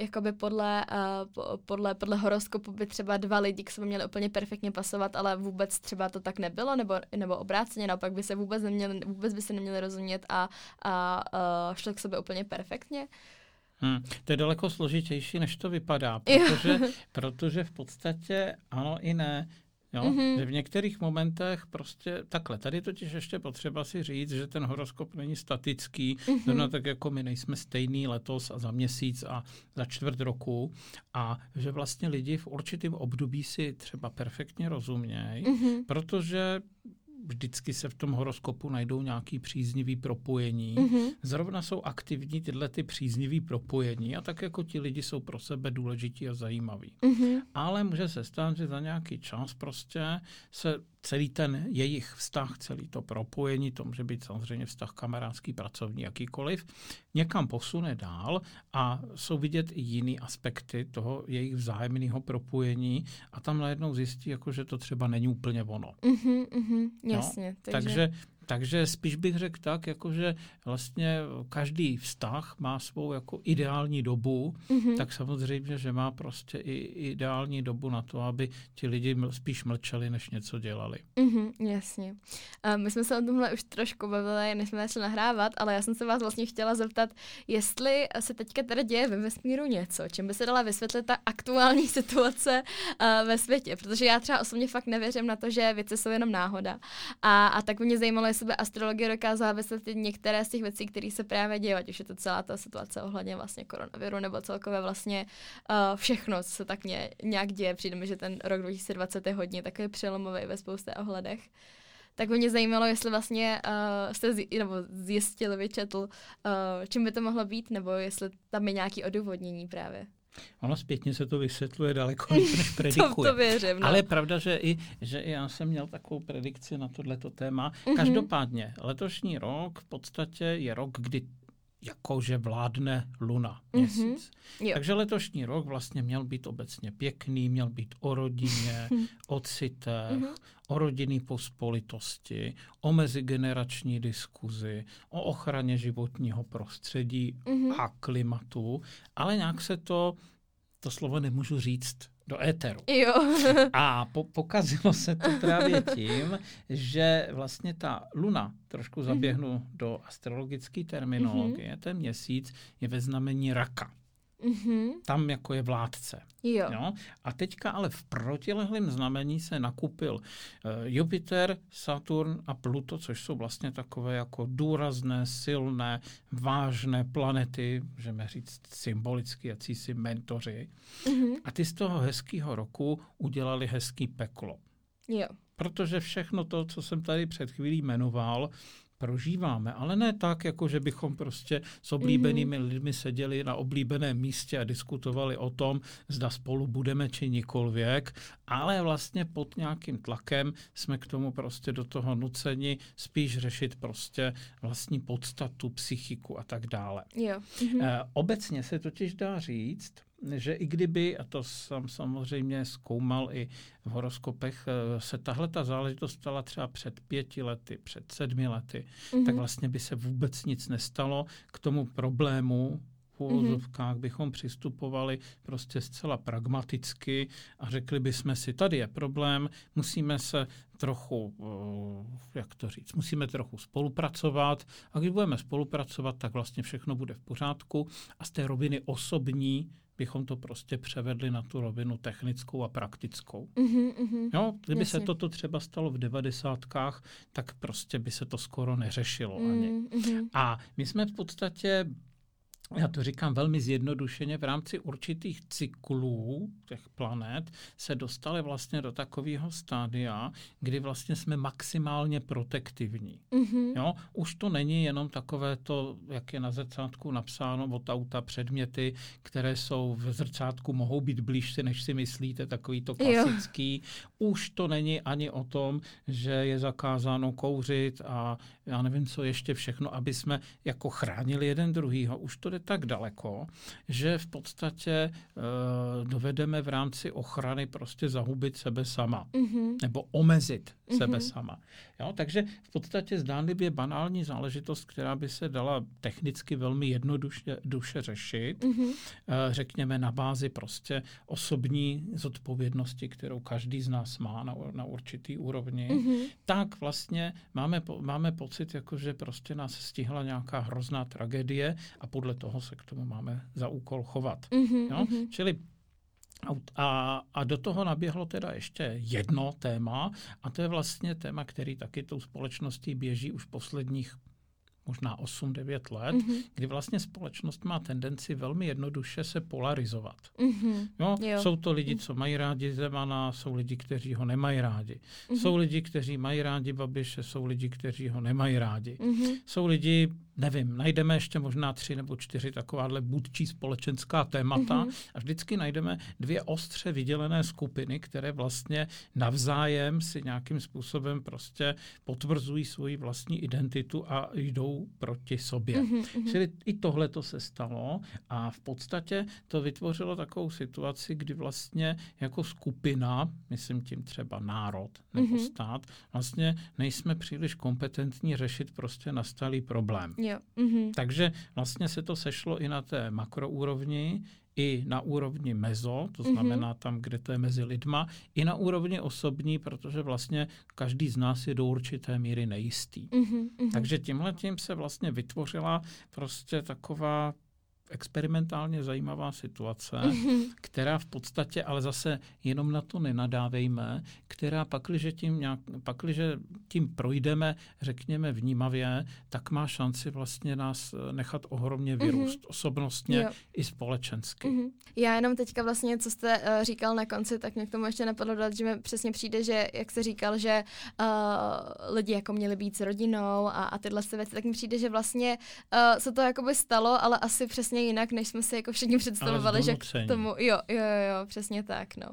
jakoby podle, uh, podle, podle horoskopu by třeba dva lidi k sobě měli úplně perfektně pasovat, ale vůbec třeba to tak nebylo, nebo, nebo obráceně, naopak by se vůbec, neměli, vůbec by se neměli rozumět a, a uh, šlo k sobě úplně perfektně? Hmm, to je daleko složitější, než to vypadá, protože, protože v podstatě ano i ne. Jo? Mm-hmm. Že v některých momentech prostě takhle. Tady totiž ještě potřeba si říct, že ten horoskop není statický, mm-hmm. tak jako my nejsme stejný letos a za měsíc a za čtvrt roku a že vlastně lidi v určitém období si třeba perfektně rozumějí, mm-hmm. protože vždycky se v tom horoskopu najdou nějaký příznivý propojení. Mm-hmm. Zrovna jsou aktivní tyhle ty příznivý propojení a tak jako ti lidi jsou pro sebe důležití a zajímaví. Mm-hmm. Ale může se stát, že za nějaký čas prostě se celý ten jejich vztah, celý to propojení, to může být samozřejmě vztah kamarádský, pracovní, jakýkoliv, někam posune dál a jsou vidět i jiný aspekty toho jejich vzájemného propojení a tam najednou zjistí, jako, že to třeba není úplně ono. Mm-hmm, mm-hmm, jasně. No? Takže... takže takže spíš bych řekl tak, jakože vlastně každý vztah má svou jako ideální dobu, mm-hmm. tak samozřejmě, že má prostě i ideální dobu na to, aby ti lidi spíš mlčeli, než něco dělali. Mm-hmm, jasně. A my jsme se o tomhle už trošku bavili, než jsme začali nahrávat, ale já jsem se vás vlastně chtěla zeptat, jestli se teďka teda děje ve vesmíru něco, čím by se dala vysvětlit ta aktuální situace uh, ve světě, protože já třeba osobně fakt nevěřím na to, že věci jsou jenom náhoda. A, a tak mě zajímalo, by astrologie dokázala vysvětlit některé z těch věcí, které se právě dějí, ať už je to celá ta situace ohledně vlastně koronaviru nebo celkově vlastně uh, všechno, co se tak ně, nějak děje. Přijde mi, že ten rok 2020 je hodně takový přelomový ve spoustě ohledech. Tak mě zajímalo, jestli vlastně uh, jste z, nebo zjistil, vyčetl, uh, čím by to mohlo být, nebo jestli tam je nějaké odůvodnění právě. Ono zpětně se to vysvětluje daleko než predikuje. to, to věřím, no. Ale je pravda, že i, že i já jsem měl takovou predikci na tohleto téma. Mm-hmm. Každopádně, letošní rok v podstatě je rok, kdy jakože vládne luna mhm. měsíc. Mm-hmm. Takže letošní rok vlastně měl být obecně pěkný, měl být o rodině, o citech, mm-hmm. o rodinný pospolitosti, o mezigenerační diskuzi, o ochraně životního prostředí mm-hmm. a klimatu, ale nějak se to, to slovo nemůžu říct do éteru. Jo. A po, pokazilo se to právě tím, že vlastně ta luna, trošku zaběhnu mm-hmm. do astrologické terminologie, mm-hmm. ten měsíc je ve znamení raka. Mm-hmm. Tam jako je vládce. Jo. jo. A teďka ale v protilehlém znamení se nakupil uh, Jupiter, Saturn a Pluto, což jsou vlastně takové jako důrazné, silné, vážné planety, můžeme říct symbolicky, jací si mentoři. Mm-hmm. A ty z toho hezkého roku udělali hezký peklo. Jo. Protože všechno to, co jsem tady před chvílí jmenoval, prožíváme, ale ne tak, jako že bychom prostě s oblíbenými mm-hmm. lidmi seděli na oblíbeném místě a diskutovali o tom, zda spolu budeme či nikolivěk, ale vlastně pod nějakým tlakem jsme k tomu prostě do toho nuceni spíš řešit prostě vlastní podstatu, psychiku a tak dále. Jo. Mm-hmm. Obecně se totiž dá říct, že i kdyby, a to jsem samozřejmě zkoumal i v horoskopech, eh, se tahle ta záležitost stala třeba před pěti lety, před sedmi lety, mm-hmm. tak vlastně by se vůbec nic nestalo. K tomu problému v úvozovkách bychom přistupovali prostě zcela pragmaticky a řekli bychom si, tady je problém, musíme se trochu, eh, jak to říct, musíme trochu spolupracovat. A když budeme spolupracovat, tak vlastně všechno bude v pořádku. A z té roviny osobní bychom to prostě převedli na tu rovinu technickou a praktickou. Uh-huh, uh-huh. Jo, kdyby Jasně. se toto třeba stalo v devadesátkách, tak prostě by se to skoro neřešilo ani. Uh-huh. A my jsme v podstatě já to říkám velmi zjednodušeně, v rámci určitých cyklů těch planet se dostali vlastně do takového stádia, kdy vlastně jsme maximálně protektivní. Mm-hmm. Jo? Už to není jenom takové to, jak je na zrcátku napsáno od auta předměty, které jsou v zrcátku, mohou být blížší, než si myslíte, takový to klasický. Jo. Už to není ani o tom, že je zakázáno kouřit a já nevím, co ještě všechno, aby jsme jako chránili jeden druhýho. Už to jde tak daleko, že v podstatě uh, dovedeme v rámci ochrany prostě zahubit sebe sama. Mm-hmm. Nebo omezit mm-hmm. sebe sama. Jo? Takže v podstatě zdánlivě banální záležitost, která by se dala technicky velmi jednoduše duše řešit, mm-hmm. uh, řekněme na bázi prostě osobní zodpovědnosti, kterou každý z nás má na, na určitý úrovni, mm-hmm. tak vlastně máme, máme pocit, jako že prostě nás stihla nějaká hrozná tragédie a podle toho se k tomu máme za úkol chovat. Mm-hmm, jo? Mm-hmm. Čili a, a do toho naběhlo teda ještě jedno téma, a to je vlastně téma, který taky tou společností běží už posledních možná 8-9 let, mm-hmm. kdy vlastně společnost má tendenci velmi jednoduše se polarizovat. Mm-hmm. Jo, jo. Jsou to lidi, co mají rádi Zemana, jsou lidi, kteří ho nemají rádi. Mm-hmm. Jsou lidi, kteří mají rádi Babiše, jsou lidi, kteří ho nemají rádi. Mm-hmm. Jsou lidi, nevím, najdeme ještě možná tři nebo čtyři takováhle budčí společenská témata mm-hmm. a vždycky najdeme dvě ostře vydělené skupiny, které vlastně navzájem si nějakým způsobem prostě potvrzují svoji vlastní identitu a jdou proti sobě. Mm-hmm. Čili i tohle to se stalo a v podstatě to vytvořilo takovou situaci, kdy vlastně jako skupina, myslím tím třeba národ nebo mm-hmm. stát, vlastně nejsme příliš kompetentní řešit prostě nastalý problém. Jo. Mm-hmm. Takže vlastně se to sešlo i na té makroúrovni, i na úrovni mezo, to mhm. znamená tam, kde to je mezi lidma, i na úrovni osobní, protože vlastně každý z nás je do určité míry nejistý. Mm-hmm. Takže tímhle tím se vlastně vytvořila prostě taková experimentálně zajímavá situace, mm-hmm. která v podstatě, ale zase jenom na to nenadávejme, která pakliže tím, nějak, pakliže tím projdeme, řekněme vnímavě, tak má šanci vlastně nás eh, nechat ohromně mhm. vyrůst mm-hmm. osobnostně jo. i společensky. Mm-hmm. Já jenom teďka vlastně, co jste uh, říkal na konci, tak mě k tomu ještě napadlo dát, že mi přesně přijde, že jak jste říkal, že uh, lidi jako měli být s rodinou a, a tyhle věci, tak mi přijde, že vlastně uh, se to jakoby stalo, ale asi přesně jinak, než jsme si jako všichni představovali, že k tomu, jo, jo, jo, přesně tak, no.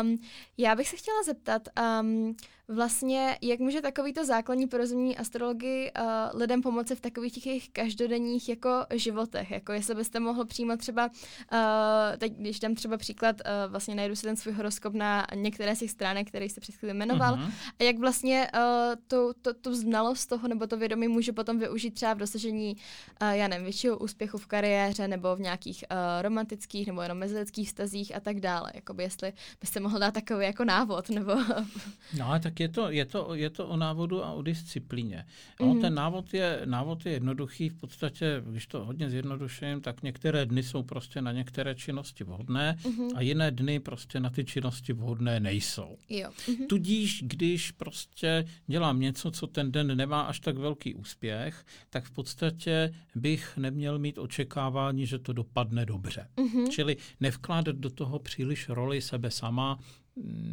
Um, já bych se chtěla zeptat, um, vlastně, jak může takovýto základní porozumění astrologii uh, lidem pomoci v takových těch jejich každodenních jako životech, jako jestli byste mohl přímo třeba, uh, teď když dám třeba příklad, uh, vlastně najdu si ten svůj horoskop na některé z těch stránek, které jste před chvíli jmenoval, uh-huh. a jak vlastně uh, tu, tu, tu znalost toho nebo to vědomí může potom využít třeba v dosažení, uh, já nevím, většího úspěchu v kariéře nebo v nějakých uh, romantických nebo jenom mezilidských stazích a tak dále, jakoby jestli byste mohl dát takový jako návod, nebo... no, tak je to, je to, je to o návodu a o disciplíně. Mm-hmm. ten návod je, návod je jednoduchý, v podstatě, když to hodně zjednoduším, tak některé dny jsou prostě na některé činnosti vhodné mm-hmm. a jiné dny prostě na ty činnosti vhodné nejsou. Jo. Mm-hmm. Tudíž, když prostě dělám něco, co ten den nemá až tak velký úspěch, tak v podstatě bych neměl mít očekávání, že to dopadne dobře. Mm-hmm. Čili nevkládat do toho příliš roli sebe sama,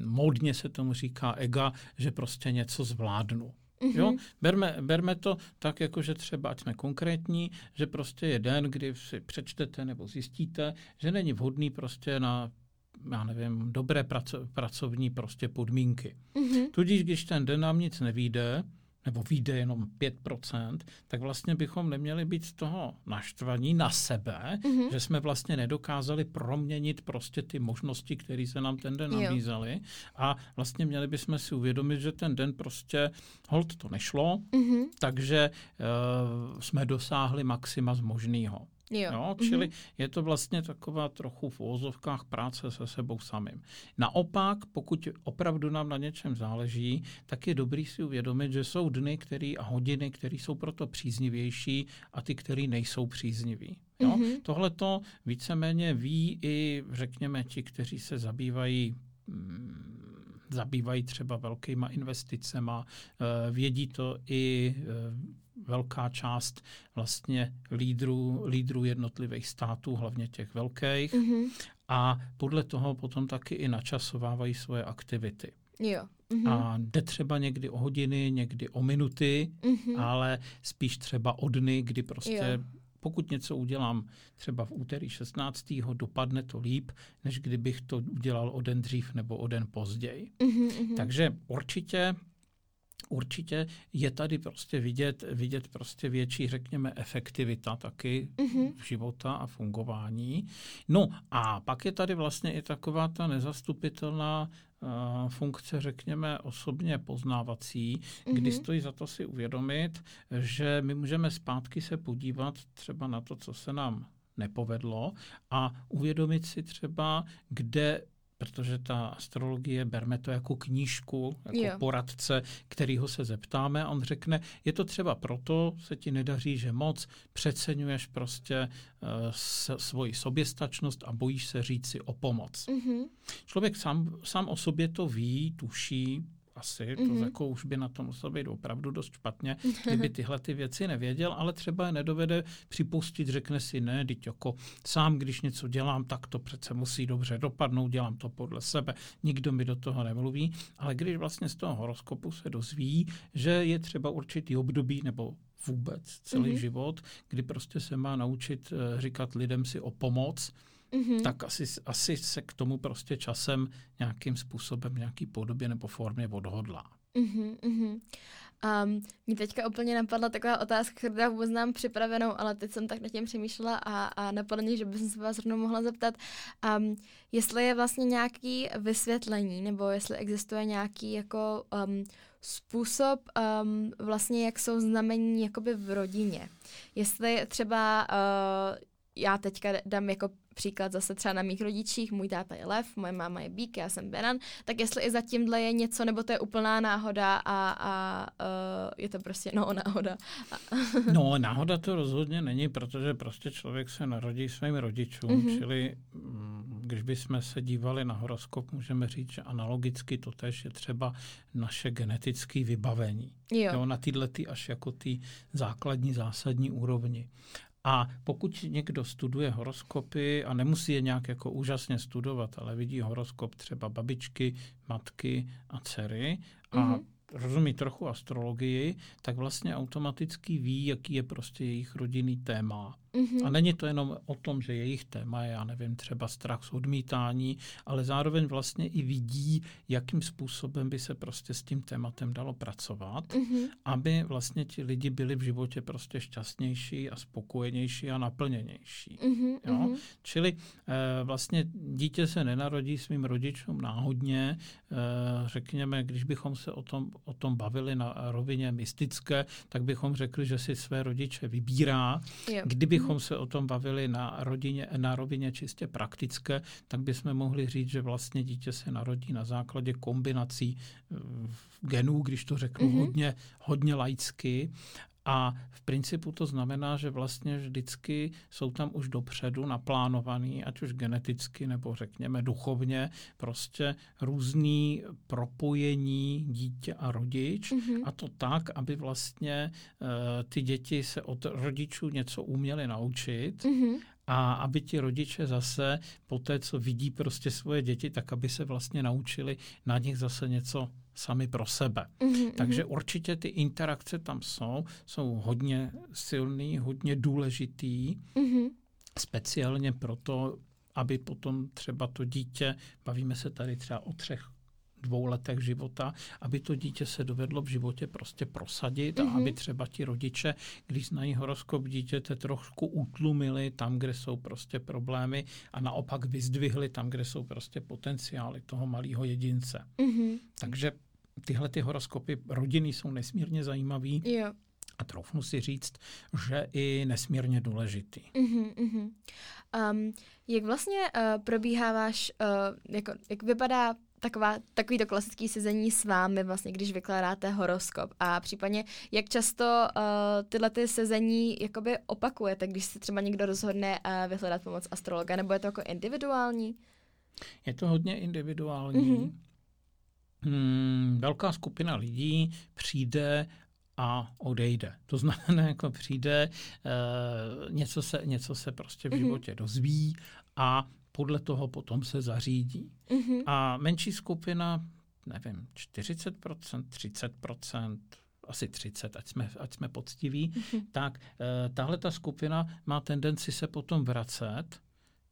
módně se tomu říká ega, že prostě něco zvládnu. Mm-hmm. Jo? Berme, berme to tak, jako že třeba, ať jsme konkrétní, že prostě je den, kdy si přečtete nebo zjistíte, že není vhodný prostě na já nevím, dobré praco- pracovní prostě podmínky. Mm-hmm. Tudíž, když ten den nám nic nevíde, nebo vyjde jenom 5%, tak vlastně bychom neměli být z toho naštvaní na sebe, mm-hmm. že jsme vlastně nedokázali proměnit prostě ty možnosti, které se nám ten den nabízely. A vlastně měli bychom si uvědomit, že ten den prostě, hold to nešlo, mm-hmm. takže uh, jsme dosáhli maxima z možného. Jo. Jo, čili mm-hmm. je to vlastně taková trochu v úvozovkách práce se sebou samým. Naopak, pokud opravdu nám na něčem záleží, tak je dobrý si uvědomit, že jsou dny který, a hodiny, které jsou proto příznivější a ty, které nejsou přízniví. Jo? Mm-hmm. Tohle to víceméně ví i, řekněme, ti, kteří se zabývají mm, zabývají třeba velkýma investicema, eh, vědí to i eh, velká část vlastně lídrů, lídrů jednotlivých států, hlavně těch velkých. Mm-hmm. A podle toho potom taky i načasovávají svoje aktivity. Jo. Mm-hmm. A jde třeba někdy o hodiny, někdy o minuty, mm-hmm. ale spíš třeba o dny, kdy prostě jo pokud něco udělám třeba v úterý 16. dopadne to líp, než kdybych to udělal o den dřív nebo o den později. Mm-hmm. Takže určitě Určitě je tady prostě vidět, vidět prostě větší, řekněme, efektivita taky mm-hmm. života a fungování. No a pak je tady vlastně i taková ta nezastupitelná uh, funkce, řekněme, osobně poznávací, mm-hmm. kdy stojí za to si uvědomit, že my můžeme zpátky se podívat třeba na to, co se nám nepovedlo a uvědomit si třeba, kde protože ta astrologie, berme to jako knížku, jako jo. poradce, kterýho se zeptáme a on řekne, je to třeba proto, se ti nedaří, že moc přeceňuješ prostě uh, svoji soběstačnost a bojíš se říct si o pomoc. Mm-hmm. Člověk sám, sám o sobě to ví, tuší, asi, mm-hmm. to mhm. jako už by na tom muselo být opravdu dost špatně, kdyby tyhle ty věci nevěděl, ale třeba je nedovede připustit, řekne si ne, teď jako sám, když něco dělám, tak to přece musí dobře dopadnout, dělám to podle sebe, nikdo mi do toho nemluví, ale když vlastně z toho horoskopu se dozví, že je třeba určitý období nebo vůbec celý mm-hmm. život, kdy prostě se má naučit eh, říkat lidem si o pomoc, mm-hmm. tak asi, asi se k tomu prostě časem nějakým způsobem, nějaký podobě nebo formě odhodlá. Mm-hmm, mm-hmm. Um, mě teďka úplně napadla taková otázka, kterou já vůbec znám připravenou, ale teď jsem tak nad tím přemýšlela a, a napadlo mě, že bych se vás rovnou mohla zeptat, um, jestli je vlastně nějaký vysvětlení, nebo jestli existuje nějaký jako um, způsob um, vlastně, jak jsou znamení jakoby v rodině. Jestli třeba uh, já teďka dám jako příklad zase třeba na mých rodičích, můj táta je lev, moje máma je bík, já jsem beran, tak jestli i za tímhle je něco, nebo to je úplná náhoda a, a uh, je to prostě, no, náhoda. no, náhoda to rozhodně není, protože prostě člověk se narodí svým rodičům, mm-hmm. čili mm, když bychom se dívali na horoskop, můžeme říct, že analogicky to tež je třeba naše genetické vybavení. Jo. jo na tyhle ty až jako ty základní, zásadní úrovni. A pokud někdo studuje horoskopy a nemusí je nějak jako úžasně studovat, ale vidí horoskop třeba babičky, matky a dcery a mm-hmm rozumí trochu astrologii, tak vlastně automaticky ví, jaký je prostě jejich rodinný téma. Mm-hmm. A není to jenom o tom, že jejich téma je, já nevím, třeba strach z odmítání, ale zároveň vlastně i vidí, jakým způsobem by se prostě s tím tématem dalo pracovat, mm-hmm. aby vlastně ti lidi byli v životě prostě šťastnější a spokojenější a naplněnější. Mm-hmm. Jo? Mm-hmm. Čili e, vlastně dítě se nenarodí svým rodičům náhodně, e, řekněme, když bychom se o tom, o tom bavili na rovině mystické, tak bychom řekli, že si své rodiče vybírá. Jo. Kdybychom kdybychom se o tom bavili na, rodině, na rovině čistě praktické, tak bychom mohli říct, že vlastně dítě se narodí na základě kombinací eh, genů, když to řeknu mm-hmm. hodně, hodně laicky, a v principu to znamená, že vlastně vždycky jsou tam už dopředu naplánovaný, ať už geneticky nebo řekněme duchovně, prostě různý propojení dítě a rodič. Mm-hmm. a to tak, aby vlastně uh, ty děti se od rodičů něco uměly naučit. Mm-hmm a aby ti rodiče zase po té, co vidí prostě svoje děti, tak aby se vlastně naučili na nich zase něco sami pro sebe. Mm-hmm. Takže určitě ty interakce tam jsou, jsou hodně silný, hodně důležitý, mm-hmm. speciálně proto, aby potom třeba to dítě, bavíme se tady třeba o třech dvou letech života, aby to dítě se dovedlo v životě prostě prosadit mm-hmm. a aby třeba ti rodiče, když znají horoskop dítěte, trošku utlumili tam, kde jsou prostě problémy a naopak vyzdvihli tam, kde jsou prostě potenciály toho malého jedince. Mm-hmm. Takže tyhle ty horoskopy rodiny jsou nesmírně zajímavý. Jo. a troufnu si říct, že i nesmírně důležitý. Uh-huh, uh-huh. Um, jak vlastně uh, probíhá váš, uh, jako, jak vypadá taková, takový to klasický sezení s vámi, vlastně, když vykládáte horoskop a případně jak často uh, tyhle ty sezení jakoby opakujete, když se třeba někdo rozhodne uh, vyhledat pomoc astrologa, nebo je to jako individuální? Je to hodně individuální. Mm-hmm. Hmm, velká skupina lidí přijde a odejde. To znamená, jako přijde, uh, něco, se, něco se prostě v mm-hmm. životě dozví a podle toho potom se zařídí. Mm-hmm. A menší skupina, nevím, 40%, 30%, asi 30, ať jsme, ať jsme poctiví, mm-hmm. tak uh, tahle ta skupina má tendenci se potom vracet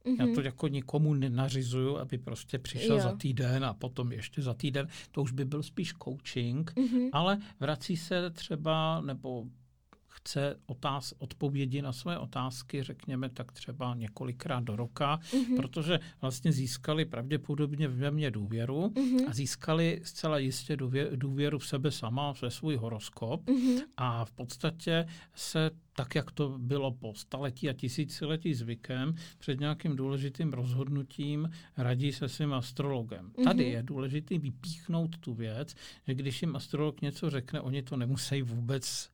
Mm-hmm. Já to mhm. jako nikomu nenařizuju, aby prostě přišel jo. za týden a potom ještě za týden. To už by byl spíš coaching, mm-hmm. ale vrací se třeba nebo chce otáz, odpovědi na své otázky, řekněme tak třeba několikrát do roka, mm-hmm. protože vlastně získali pravděpodobně ve mě důvěru mm-hmm. a získali zcela jistě důvěru, důvěru v sebe sama, ve svůj horoskop mm-hmm. a v podstatě se tak, jak to bylo po staletí a tisíciletí zvykem, před nějakým důležitým rozhodnutím radí se svým astrologem. Mm-hmm. Tady je důležité vypíchnout tu věc, že když jim astrolog něco řekne, oni to nemusí vůbec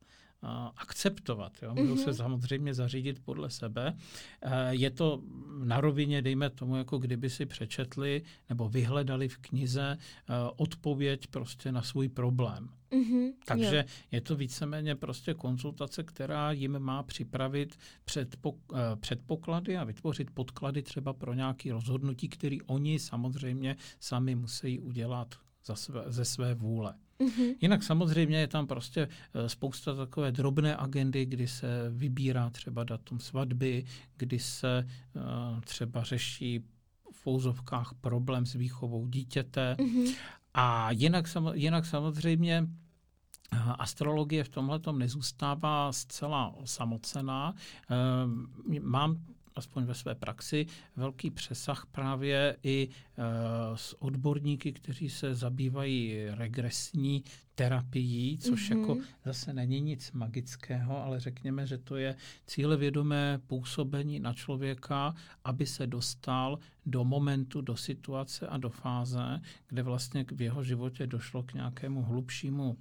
akceptovat. Jo? Můžou mm-hmm. se samozřejmě zařídit podle sebe. E, je to na rovině, dejme tomu, jako kdyby si přečetli nebo vyhledali v knize e, odpověď prostě na svůj problém. Mm-hmm, Takže jo. je to víceméně prostě konzultace, která jim má připravit předpok- předpoklady a vytvořit podklady třeba pro nějaké rozhodnutí, které oni samozřejmě sami musí udělat za své, ze své vůle. Mm-hmm. Jinak samozřejmě je tam prostě eh, spousta takové drobné agendy, kdy se vybírá třeba datum svatby, kdy se uh, třeba řeší v fouzovkách problém s výchovou dítěte. Mm-hmm. A jinak, jinak samozřejmě eh, Astrologie v tomhle nezůstává zcela osamocená. Mám aspoň ve své praxi, velký přesah právě i e, s odborníky, kteří se zabývají regresní terapií, což mm-hmm. jako zase není nic magického, ale řekněme, že to je cílevědomé působení na člověka, aby se dostal do momentu, do situace a do fáze, kde vlastně v jeho životě došlo k nějakému hlubšímu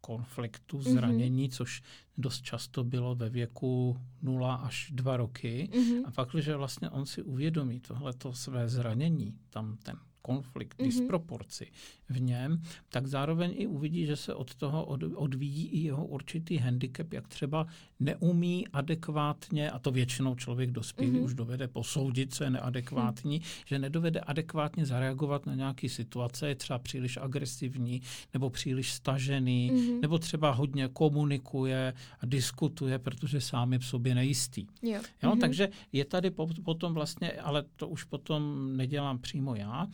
konfliktu, mhm. zranění, mm-hmm. což dost často bylo ve věku 0 až 2 roky. Mm-hmm. A pak, když vlastně on si uvědomí tohleto své zranění, tam ten konflikt, mm-hmm. disproporci v něm, tak zároveň i uvidí, že se od toho od, odvíjí i jeho určitý handicap, jak třeba neumí adekvátně, a to většinou člověk dospělý mm-hmm. už dovede posoudit, co je neadekvátní, mm. že nedovede adekvátně zareagovat na nějaký situace, je třeba příliš agresivní, nebo příliš stažený, mm-hmm. nebo třeba hodně komunikuje a diskutuje, protože sám je v sobě nejistý. Jo. Jo, mm-hmm. Takže je tady potom vlastně, ale to už potom nedělám přímo já,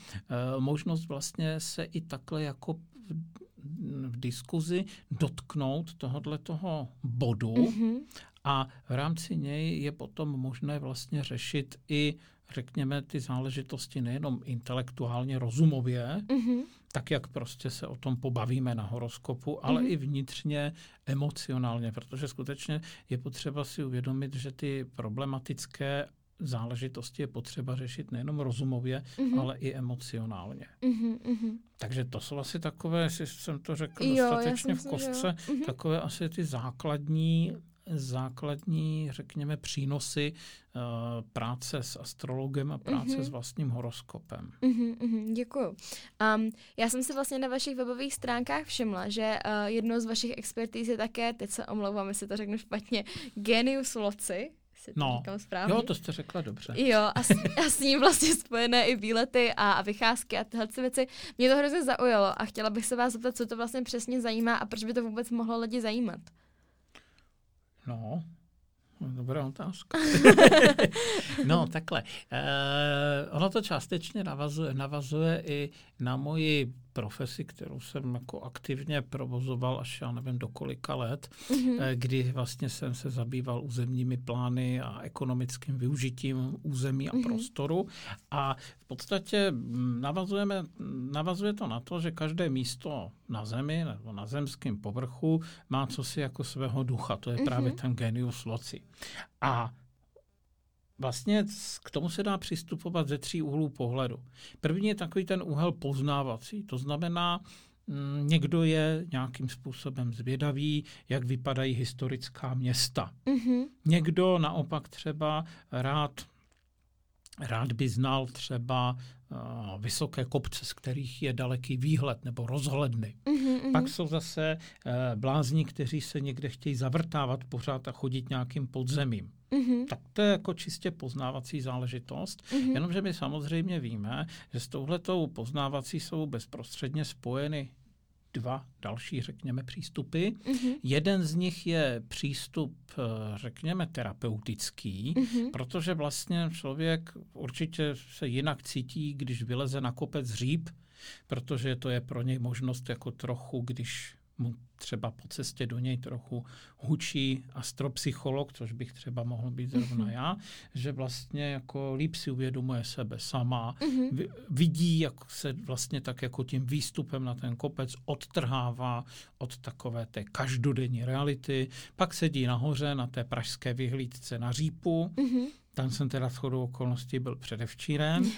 možnost vlastně se i takhle jako v, v diskuzi dotknout tohohle toho bodu mm-hmm. a v rámci něj je potom možné vlastně řešit i řekněme, ty záležitosti nejenom intelektuálně, rozumově, mm-hmm. tak jak prostě se o tom pobavíme na horoskopu, ale mm-hmm. i vnitřně, emocionálně, protože skutečně je potřeba si uvědomit, že ty problematické záležitosti je potřeba řešit nejenom rozumově, mm-hmm. ale i emocionálně. Mm-hmm. Takže to jsou asi takové, jestli jsem to řekl jo, dostatečně v kostce, mm-hmm. takové asi ty základní základní, řekněme, přínosy uh, práce s astrologem a práce mm-hmm. s vlastním horoskopem. Mm-hmm, děkuju. Um, já jsem si vlastně na vašich webových stránkách všimla, že uh, jednou z vašich expertíz je také, teď se omlouvám, jestli to řeknu špatně, genius loci jestli no, to říkám správně. Jo, to jste řekla dobře. Jo, a s, a s ním vlastně spojené i výlety a, a vycházky a tyhle věci. Mě to hrozně zaujalo a chtěla bych se vás zeptat, co to vlastně přesně zajímá a proč by to vůbec mohlo lidi zajímat. No, Dobrá otázka. no, takhle. E, ono to částečně navazuje, navazuje i na moji profesi, kterou jsem jako aktivně provozoval až já nevím do kolika let, mm-hmm. kdy vlastně jsem se zabýval územními plány a ekonomickým využitím území a mm-hmm. prostoru. A v podstatě mm, navazujeme, navazuje to na to, že každé místo na zemi nebo na zemském povrchu má cosi jako svého ducha. To je mm-hmm. právě ten genius loci. A Vlastně k tomu se dá přistupovat ze tří úhlů pohledu. První je takový ten úhel poznávací, to znamená, mm, někdo je nějakým způsobem zvědavý, jak vypadají historická města. Mm-hmm. Někdo naopak třeba rád rád by znal třeba vysoké kopce, z kterých je daleký výhled nebo rozhledny. Mm-hmm. Pak jsou zase uh, blázni, kteří se někde chtějí zavrtávat pořád a chodit nějakým podzemím. Mm-hmm. Tak to je jako čistě poznávací záležitost, mm-hmm. jenomže my samozřejmě víme, že s touhletou poznávací jsou bezprostředně spojeny dva další, řekněme, přístupy. Mm-hmm. Jeden z nich je přístup, eh, řekněme, terapeutický, mm-hmm. protože vlastně člověk určitě se jinak cítí, když vyleze na kopec říp, protože to je pro něj možnost jako trochu, když mu třeba po cestě do něj trochu hučí astropsycholog, což bych třeba mohl být zrovna mhm. já, že vlastně jako líp si uvědomuje sebe sama, mm-hmm. vidí, jak se vlastně tak jako tím výstupem na ten kopec odtrhává od takové té každodenní reality, pak sedí nahoře na té pražské vyhlídce na řípu, mm-hmm. Tam jsem teda shodou okolností byl předevčírem